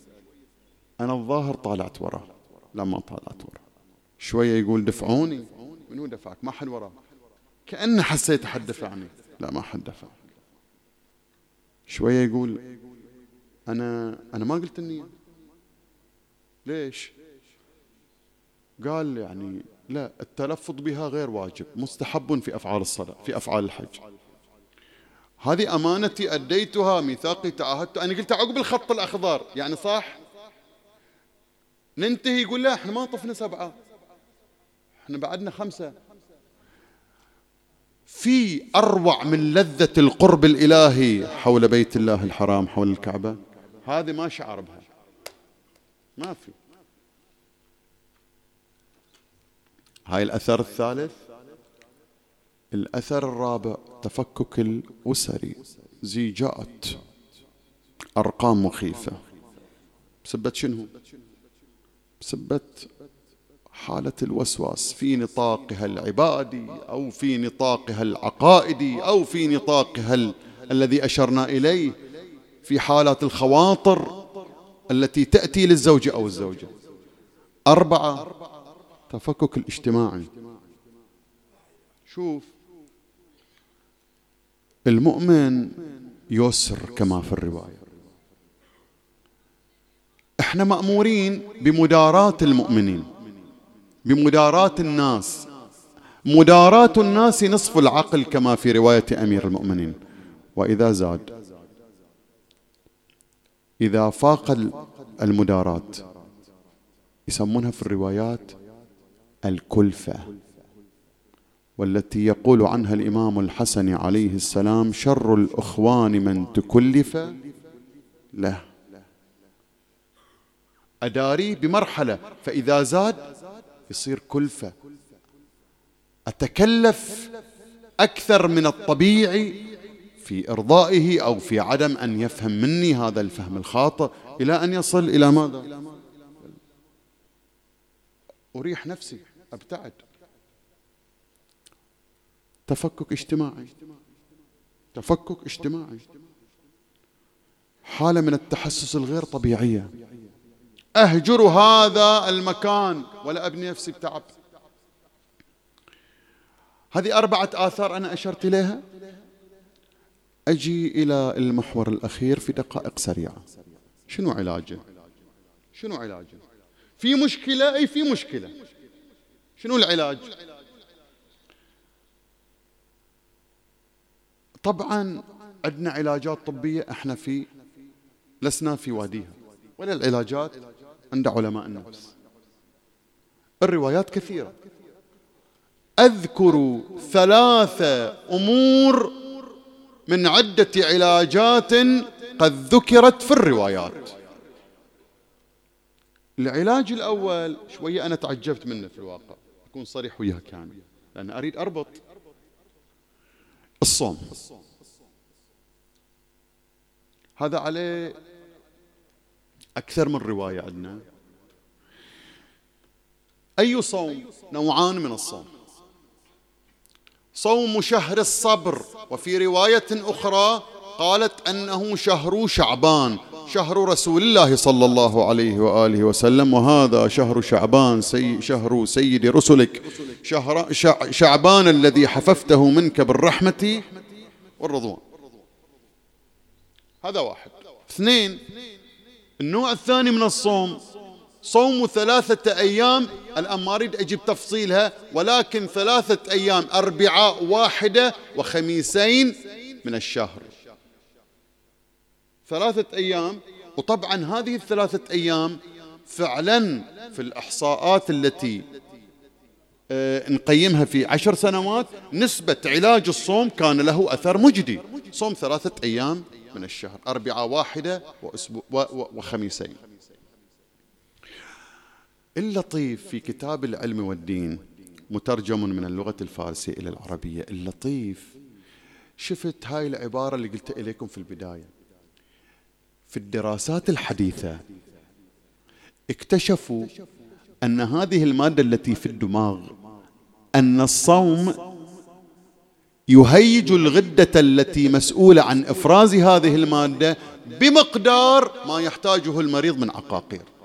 أنا الظاهر طالعت وراه لا ما طالعت وراه شوية يقول دفعوني. منو دفعك؟ ما حد وراه كأنه حسيت حد دفعني. لا ما حد دفع شوية يقول أنا أنا ما قلت النية ليش؟ قال يعني لا التلفظ بها غير واجب مستحب في أفعال الصلاة في أفعال الحج. هذه أمانتي أديتها ميثاقي تعاهدت. أنا قلت عقب الخط الأخضر. يعني صح؟ ننتهي يقول لا إحنا ما طفنا سبعة. إحنا بعدنا خمسة. في أروع من لذة القرب الإلهي حول بيت الله الحرام حول الكعبة هذه ما شعر بها. ما في. هاي الأثر الثالث؟ الأثر الرابع تفكك الأسري زيجات أرقام مخيفة. بسبة شنو؟ بسبة حالة الوسواس. في نطاقها العبادي أو في نطاقها العقائدي أو في نطاقها ال... الذي أشرنا إليه. في حالات الخواطر التي تأتي للزوج أو الزوجة. أربعة تفكك الاجتماعي. شوف المؤمن يسر كما في الرواية. إحنا مأمورين بمداراه المؤمنين بمداراه الناس. مداراه الناس نصف العقل كما في رواية أمير المؤمنين. وإذا زاد إذا فاق المداراه يسمونها في الروايات الكلفة والتي يقول عنها الإمام الحسن عليه السلام شر الإخوان من تكلف له. اداريه بمرحلة فإذا زاد يصير كلفة. أتكلف أكثر من الطبيعي في إرضائه أو في عدم أن يفهم مني هذا الفهم الخاطئ إلى أن يصل إلى ماذا؟ أريح نفسي أبتعد. تفكك اجتماعي. تفكك اجتماعي. حالة من التحسس الغير طبيعية. أهجر هذا المكان ولا أبني نفسي بتعب. هذه أربعة آثار أنا أشرت إليها. أجي إلى المحور الأخير في دقائق سريعة. شنو علاجه؟ شنو علاجه؟ في مشكلة أي في مشكلة؟ شنو العلاج؟ طبعا عندنا علاجات طبية إحنا في لسنا في واديها. ولا العلاجات عند علماء النفس. الروايات كثيرة. أذكر ثلاثة أمور من عدة علاجات قد ذكرت في الروايات. العلاج الأول شوية أنا تعجبت منه في الواقع أكون صريح وياك يعني لأن أريد أربط الصوم. هذا عليه أكثر من رواية عندنا. أي صوم؟ نوعان من الصوم. صوم شهر الصبر. وفي رواية أخرى قالت أنه شهر شعبان شهر رسول الله صلى الله عليه وآله وسلم وهذا شهر شعبان سي شهر سيد رسلك. شهر شعبان الذي حففته منك بالرحمة والرضوان. هذا واحد. اثنين النوع الثاني من الصوم صوم ثلاثة أيام. الآن ما أريد أجيب تفصيلها ولكن ثلاثة أيام أربعاء واحدة وخميسين من الشهر. ثلاثة أيام وطبعا هذه الثلاثة أيام فعلا في الإحصاءات التي آه، نقيمها في عشر سنوات نسبة علاج الصوم كان له أثر مجدي. صوم ثلاثة أيام من الشهر أربعة واحدة وأسبوع وخميسين. اللطيف في كتاب العلم والدين مترجم من اللغة الفارسية إلى العربية. اللطيف. شفت هاي العبارة اللي قلت إليكم في البداية. في الدراسات الحديثة اكتشفوا أن هذه المادة التي في الدماغ أن الصوم يهيج الغدة التي مسؤولة عن إفراز هذه المادة بمقدار ما يحتاجه المريض من عقاقير.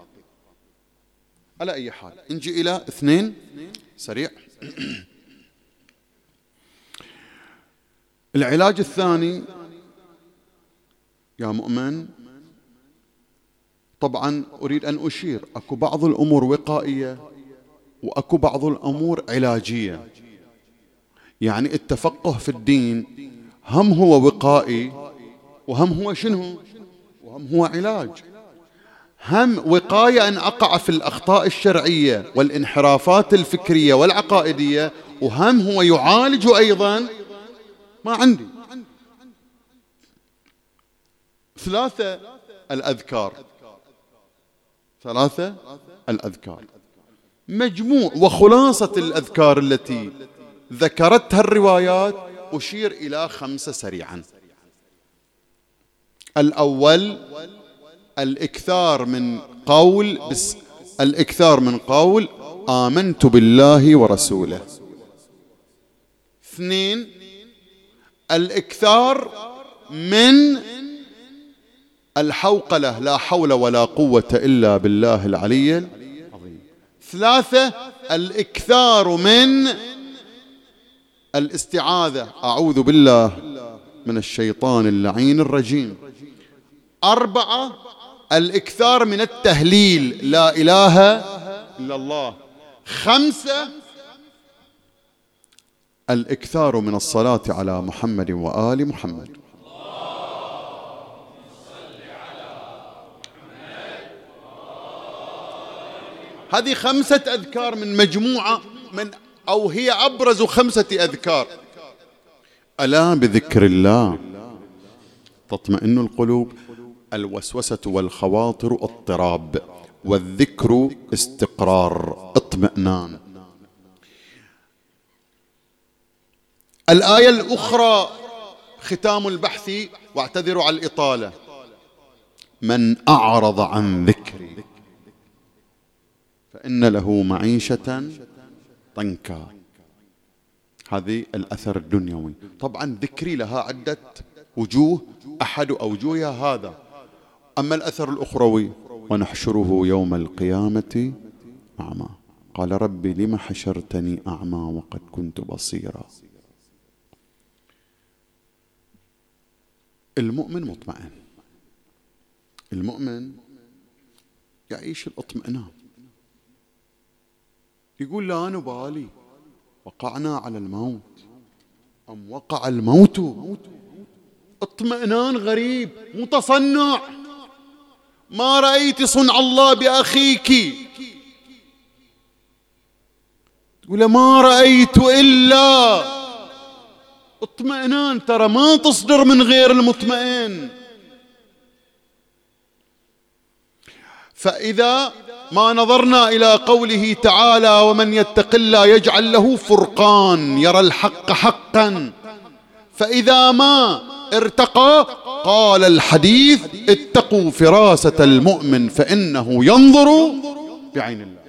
على أي حال. نجي إلى اثنين. سريع. العلاج الثاني يا مؤمن طبعا أريد أن أشير. أكو بعض الأمور وقائية وأكو بعض الأمور علاجية. يعني التفقه في الدين هم هو وقائي وهم هو شنو؟ وهم هو علاج. هم وقاية أن أقع في الأخطاء الشرعية والانحرافات الفكرية والعقائدية وهم هو يعالج أيضا ما عندي. ثلاثة الأذكار. ثلاثة الأذكار. مجموع وخلاصة الأذكار التي ذكرتها الروايات أشير إلى خمسة سريعا. الأول الإكثار من قول بس الإكثار من قول آمنت بالله ورسوله. اثنين الإكثار من الحوقلة لا حول ولا قوة إلا بالله العلي العظيم. ثلاثة الإكثار من الاستعاذة أعوذ بالله من الشيطان اللعين الرجيم. أربعة الإكثار من التهليل لا إله إلا الله. خمسة الإكثار من الصلاة على محمد وآل محمد. هذه خمسة أذكار من مجموعة من أو هي أبرز خمسة أذكار. ألا بذكر الله تطمئن القلوب. الوسوسة والخواطر اضطراب والذكر استقرار. اطمئنان. الآية الأخرى ختام البحث واعتذر على الإطالة. من أعرض عن ذكري فإن له معيشة ضنكا. هذه الأثر الدنيوي. طبعا ذكري لها عدة وجوه. أحد أوجهها هذا. أما الأثر الأخروي ونحشره يوم القيامة أعمى قال ربي لم حشرتني أعمى وقد كنت بصيرا. المؤمن مطمئن. المؤمن يعيش الاطمئنان. يقول لا نبالي. وقعنا على الموت. أم وقع الموت؟ اطمئنان غريب متصنع. ما رأيت صنع الله بأخيك. تقول ما رأيت إلا. اطمئنان ترى ما تصدر من غير المطمئن. فإذا ما نظرنا إلى قوله تعالى ومن يتق الله يجعل له فرقان يرى الحق حقا. فإذا ما ارتقى قال الحديث اتقوا فراسة المؤمن فإنه ينظر بعين الله.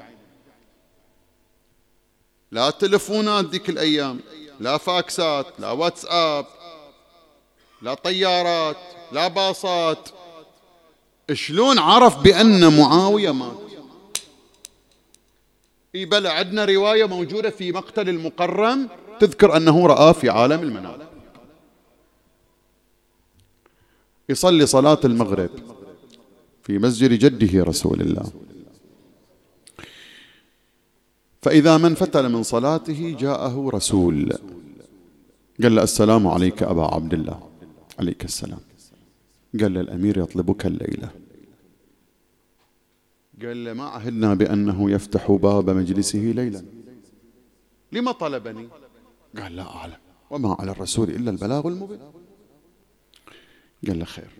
لا تلفونات ذيك الأيام لا فاكسات لا واتساب لا طيارات لا باصات. شلون عرف بأن معاوية مات؟ إي بلى عندنا رواية موجودة في مقتل المقرم تذكر أنه رآه في عالم المنام. يصلي صلاة المغرب في مسجد جده رسول الله. فإذا من فتل من صلاته جاءه رسول. قال له السلام عليك أبا عبد الله عليك السلام. قال له الأمير يطلبك الليلة. قال له ما عهدنا بأنه يفتح باب مجلسه ليلا. لما طلبني؟ قال لا أعلم. وما على الرسول إلا البلاغ المبين. قال له خير.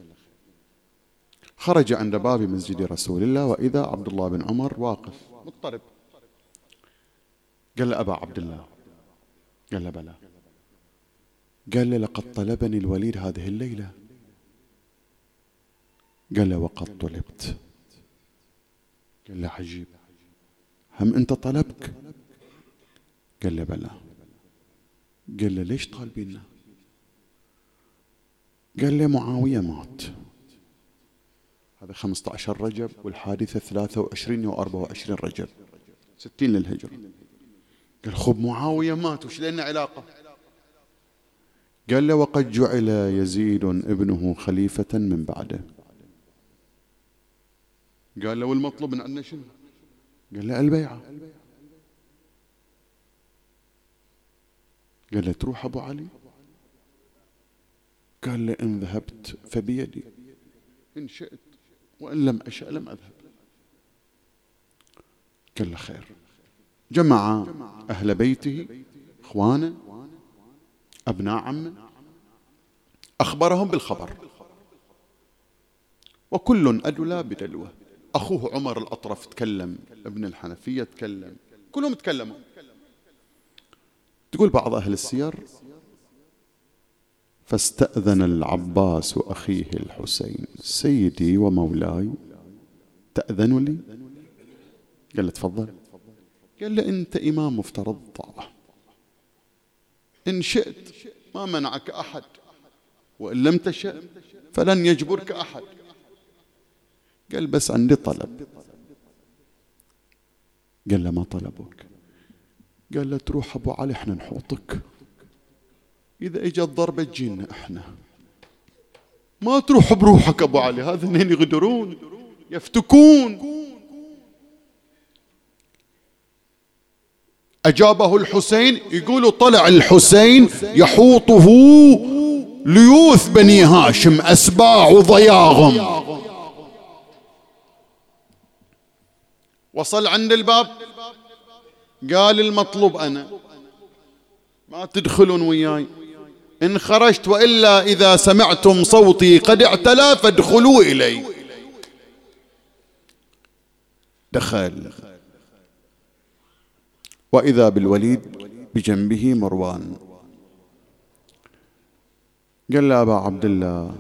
خرج عند باب مسجد رسول الله وإذا عبد الله بن عمر واقف. مضطرب. قال له أبا عبد الله. قال له بلى. قال له لقد طلبني الوليد هذه الليلة. قال له وقد طلبت. قال له عجيب. هم أنت طلبك؟ قال له بلى. قال له ليش طالبيننا؟ قال له معاوية مات. هذا 15 رجب والحادثة 23 و 24 رجب. 60 للهجرة. قال خب معاوية مات وش لنا علاقة؟ قال له وقد جعل يزيد ابنه خليفة من بعده. قال له والمطلوب من عندنا شنو؟ قال له البيعة. قال له تروح أبو علي؟ قال له إن ذهبت فبيدي. إن شئت وإن لم أشأ لم أذهب. له خير. جمع أهل بيته إخوانه أبناء عمه أخبرهم بالخبر. وكل أدلى بدلوة. أخوه عمر الأطرف تكلم ابن الحنفية تكلم كلهم تكلموا. تقول بعض أهل السير فاستأذن العباس أخيه الحسين سيدي ومولاي. تأذن لي؟ قال له تفضل. قال له أنت إمام مفترض. طاعة إن شئت ما منعك أحد وإن لم تشأ فلن يجبرك أحد. قال بس عندي طلب. قال له ما طلبك؟ قال له تروح أبو علي إحنا نحوطك. إذا إجت ضربة تجينا أحنا. ما تروح بروحك أبو علي هذا اثنين يغدرون يفتكون. أجابه الحسين يقول طلع الحسين يحوطه ليوث بني هاشم أسباع وضياغم. وصل عند الباب قال المطلوب أنا ما تدخلون وياي. إن خرجت وإلا إذا سمعتم صوتي قد اعتلى فادخلوا إلي. دخل. وإذا بالوليد بجنبه مروان. قال له أبا عبد الله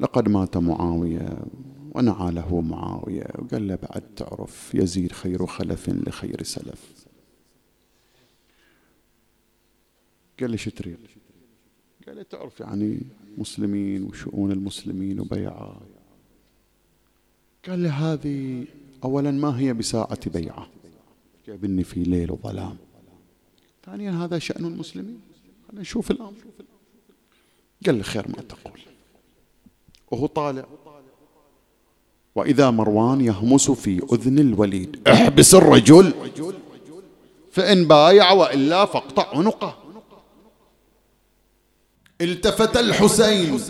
لقد مات معاوية ونعى له معاوية. وقال له بعد تعرف يزيد خير خلف لخير سلف. قال له شو تريد؟ قال له تعرف يعني مسلمين وشؤون المسلمين وبيعة. قال له هذه أولا ما هي بساعة بيعة؟ جابني في ليل وظلام. ثانيا هذا شأن المسلمين. خلينا نشوف الأمر قال له خير ما تقول. وهو طالع. وإذا مروان يهمس في أذن الوليد احبس الرجل فإن بايع وإلا فاقطع عنقه. التفت الحسين.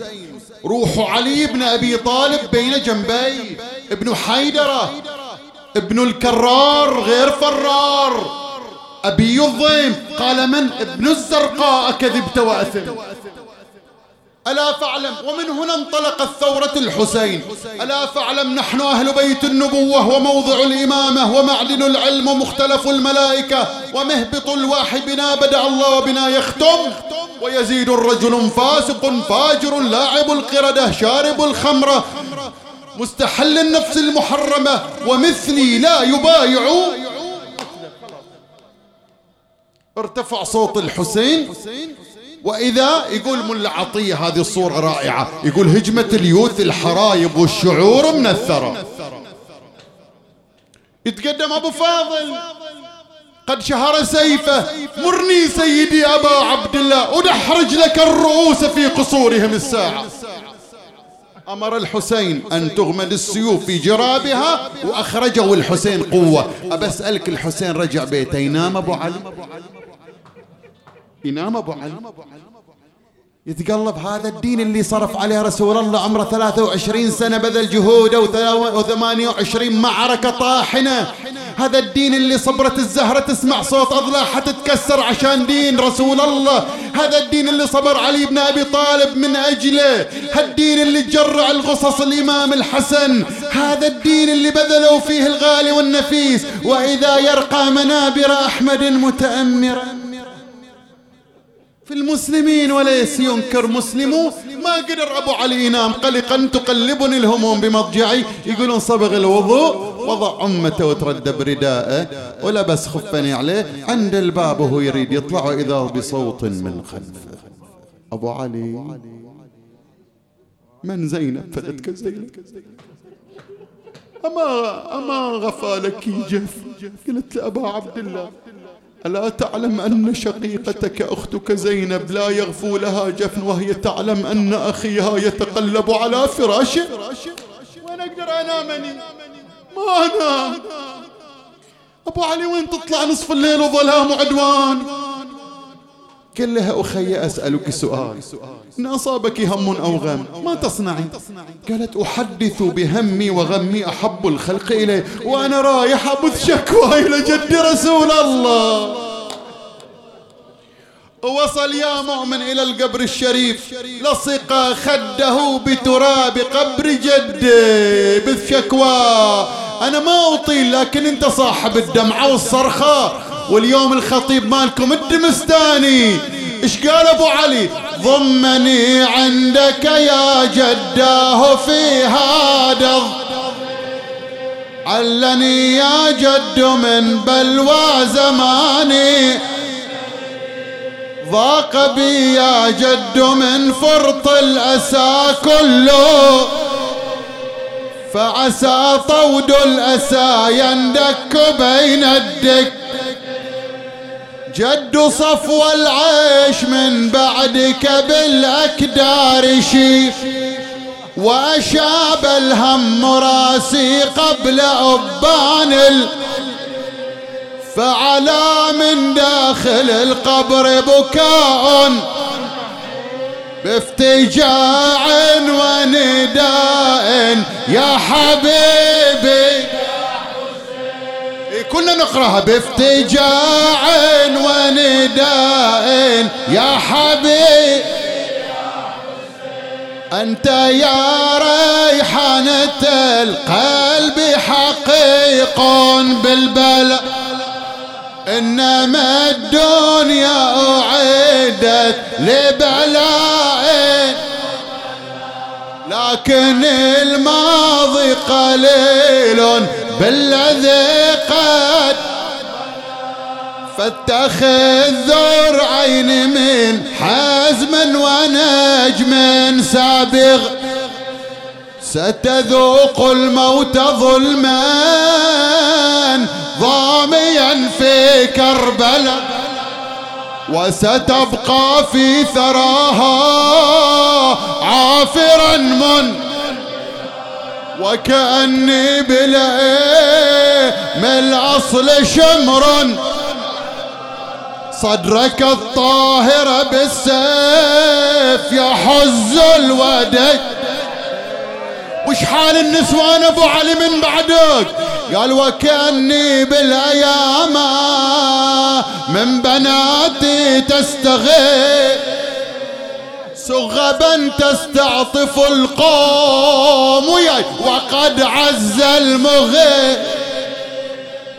روح علي بن أبي طالب بين جنبي ابن حيدرة ابن الكرار غير فرار. أبي الضيم قال من؟ ابن الزرقاء كذبت وأثم. ألا فاعلم؟ ومن هنا انطلقت ثورة الحسين. ألا فاعلم نحن أهل بيت النبوة وموضع الإمامة ومعدن العلم ومختلف الملائكة ومهبط الواحي بنا بدع الله وبنا يختم. ويزيد الرجل فاسق فاجر لاعب القردة شارب الخمرة مستحل النفس المحرمة ومثلي لا يبايع. ارتفع صوت الحسين. وإذا يقول ملا عطية هذه الصورة رائعة يقول هجمة اليوث الحرايب والشعور من الثرى. يتقدم أبو فاضل. قد شهر سيفه مرني سيدي أبا عبد الله أدحرج لك الرؤوس في قصورهم الساعة. أمر الحسين أن تغمد السيوف في جرابها وأخرجه الحسين قوة. أبسألك الحسين رجع بيته ينام أبو علي. ينام أبو علي. يتقلب هذا الدين اللي صرف عليه رسول الله عمره 23 سنة بذل جهوده و28 معركة طاحنة. هذا الدين اللي صبرت الزهرة تسمع صوت أضلاعها تتكسر عشان دين رسول الله. هذا الدين اللي صبر علي بن أبي طالب من أجله. هالدين اللي تجرع الغصص الإمام الحسن. هذا الدين اللي بذلوا فيه الغالي والنفيس. وإذا يرقى منابر أحمد متأمرا. في المسلمين وليس ينكر مسلمو ما قدر أبو علي ينام قلقا تقلبني الهموم بمضجعي. يقولون صبغ الوضوء وضع أمته وتردى برداءه. ولبس خفني عليه. عند الباب وهو يريد يطلع إذا بصوت من خلفه. أبو علي من زينب؟ فلتك زينب. أما أما غفالك جف قلت لأبا عبد الله. ألا تعلم أن شقيقتك أختك زينب لا يغفو لها جفن وهي تعلم أن أخيها يتقلب على فراشه؟ وين أقدر أنامني ما أنام أبو علي وين تطلع نصف الليل وظلام وعدوان قال لها أخي أسألك سؤال. إن أصابك هم أو غم ما تصنعي قالت أحدث بهمي وغمي أحب الخلق إلي وأنا رايح أبث شكوى إلى جد رسول الله. وصل يا مؤمن إلى القبر الشريف لصق خده بتراب قبر جده بشكوى أنا ما أطيل لكن أنت صاحب الدمعة والصرخة. واليوم الخطيب مالكم الدمستاني. إيش قال أبو علي؟ ضمني عندك يا جداه في هذا علني يا جد من بلوى زماني. ضاق بي يا جد من فرط الأسى كله. فعسى طود الأسى يندك بين الدك جد صفو العيش من بعدك بالأكدار شيف وأشاب الهم راسي قبل أبان ال فعلى من داخل القبر بكاء. بافتجاع ونداء. يا حبيبي كنا نقرأها بافتجاع ونداء. يا حبيب أنت يا ريحانة القلب حقيق بالبلاء. إنما الدنيا أعدت لبلاء. لكن الماضي قليل بالذي قد فاتخذ ذر عين من حزم ونجم سابغ. ستذوق الموت ظلما ضاميا في كربلاء. وستبقى في ثراها عافرا من وكأني بلئي من الأصل شمر صدرك الطاهر بالسيف يحز الودي وش حال النسوان أبو علي من بعدك؟ قال وكأني بالأيام من بناتي تستغيث. سغبا تستعطف القوم وقد عز المغيث.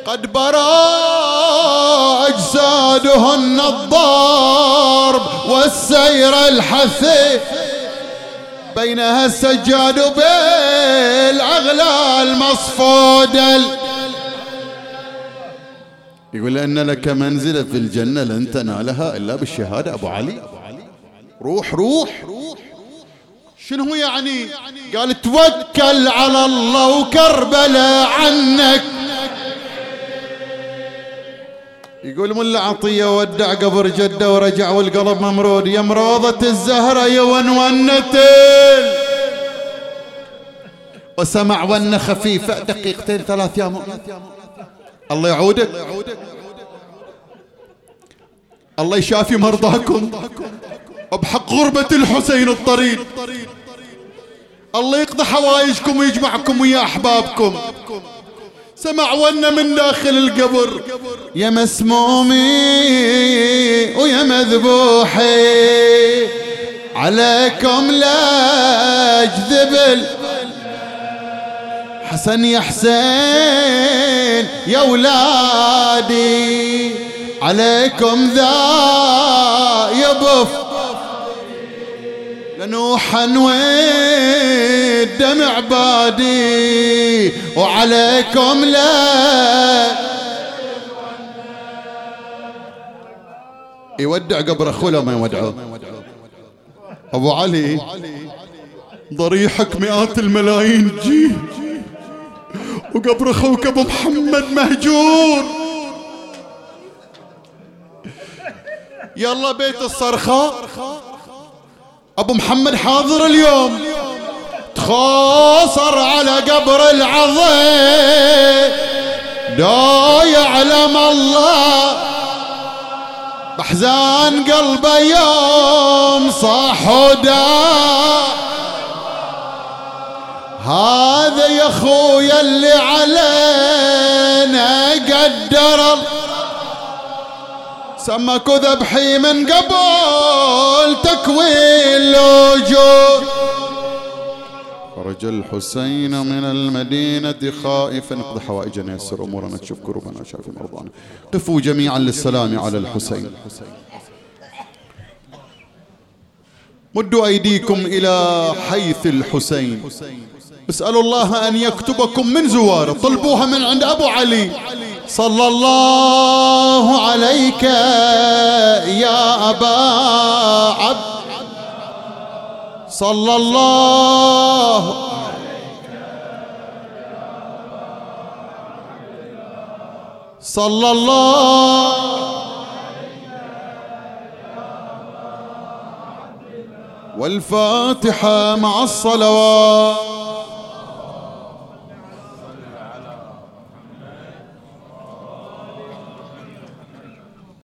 قد برا أجسادهن الضرب والسير الحثيث. بينها السجاد بالأغلال مصفود يقول لأن لك منزلة في الجنة لن تنالها إلا بالشهادة أبو علي. روح روح. شنو يعني؟ قال توكل على الله وكربلاء عنك. يقول ملا عطية ودع قبر جدة ورجع والقلب ممرود. يا مروضة الزهرة يا ونونتل وسمع ون خفيفة دقيقتين ثلاث يا الله يعودك. الله يشافي مرضاكم. بحق غربة الحسين الطريق الله يقضي حوايجكم ويجمعكم ويا أحبابكم. سمع ونا من داخل القبر. يا مسمومي ويا مذبوحي عليكم لا اجذب حسن يا حسين يا ولادي عليكم ذا يبف لنوحا وين دمع بادي وعليكم لا يودع قبر أخوه ما يودعه. أبو علي ضريحك مئات الملايين. جي. وقبر أخوك أبو محمد مهجور. يلا بيت الصرخة أبو محمد حاضر اليوم. تخاصر على قبر العظيم. دا يعلم الله. بحزان قلبه يوم صاح هذا يا خويا اللي علينا قدر سمك ذبحي من قبل تكوين الوجود. خرج الحسين من المدينة خائفا. اقضي حوائجنا يسر أمورنا تشوف كروبنا شافي مرضانا. قفوا جميعا للسلام على الحسين. مدوا أيديكم إلى حيث الحسين. اسألوا الله أن يكتبكم من زواره طلبوها من عند أبو علي. صلى الله عليك يا أبا عبد. صلى الله صلى الله والفاتحة مع الصلوات.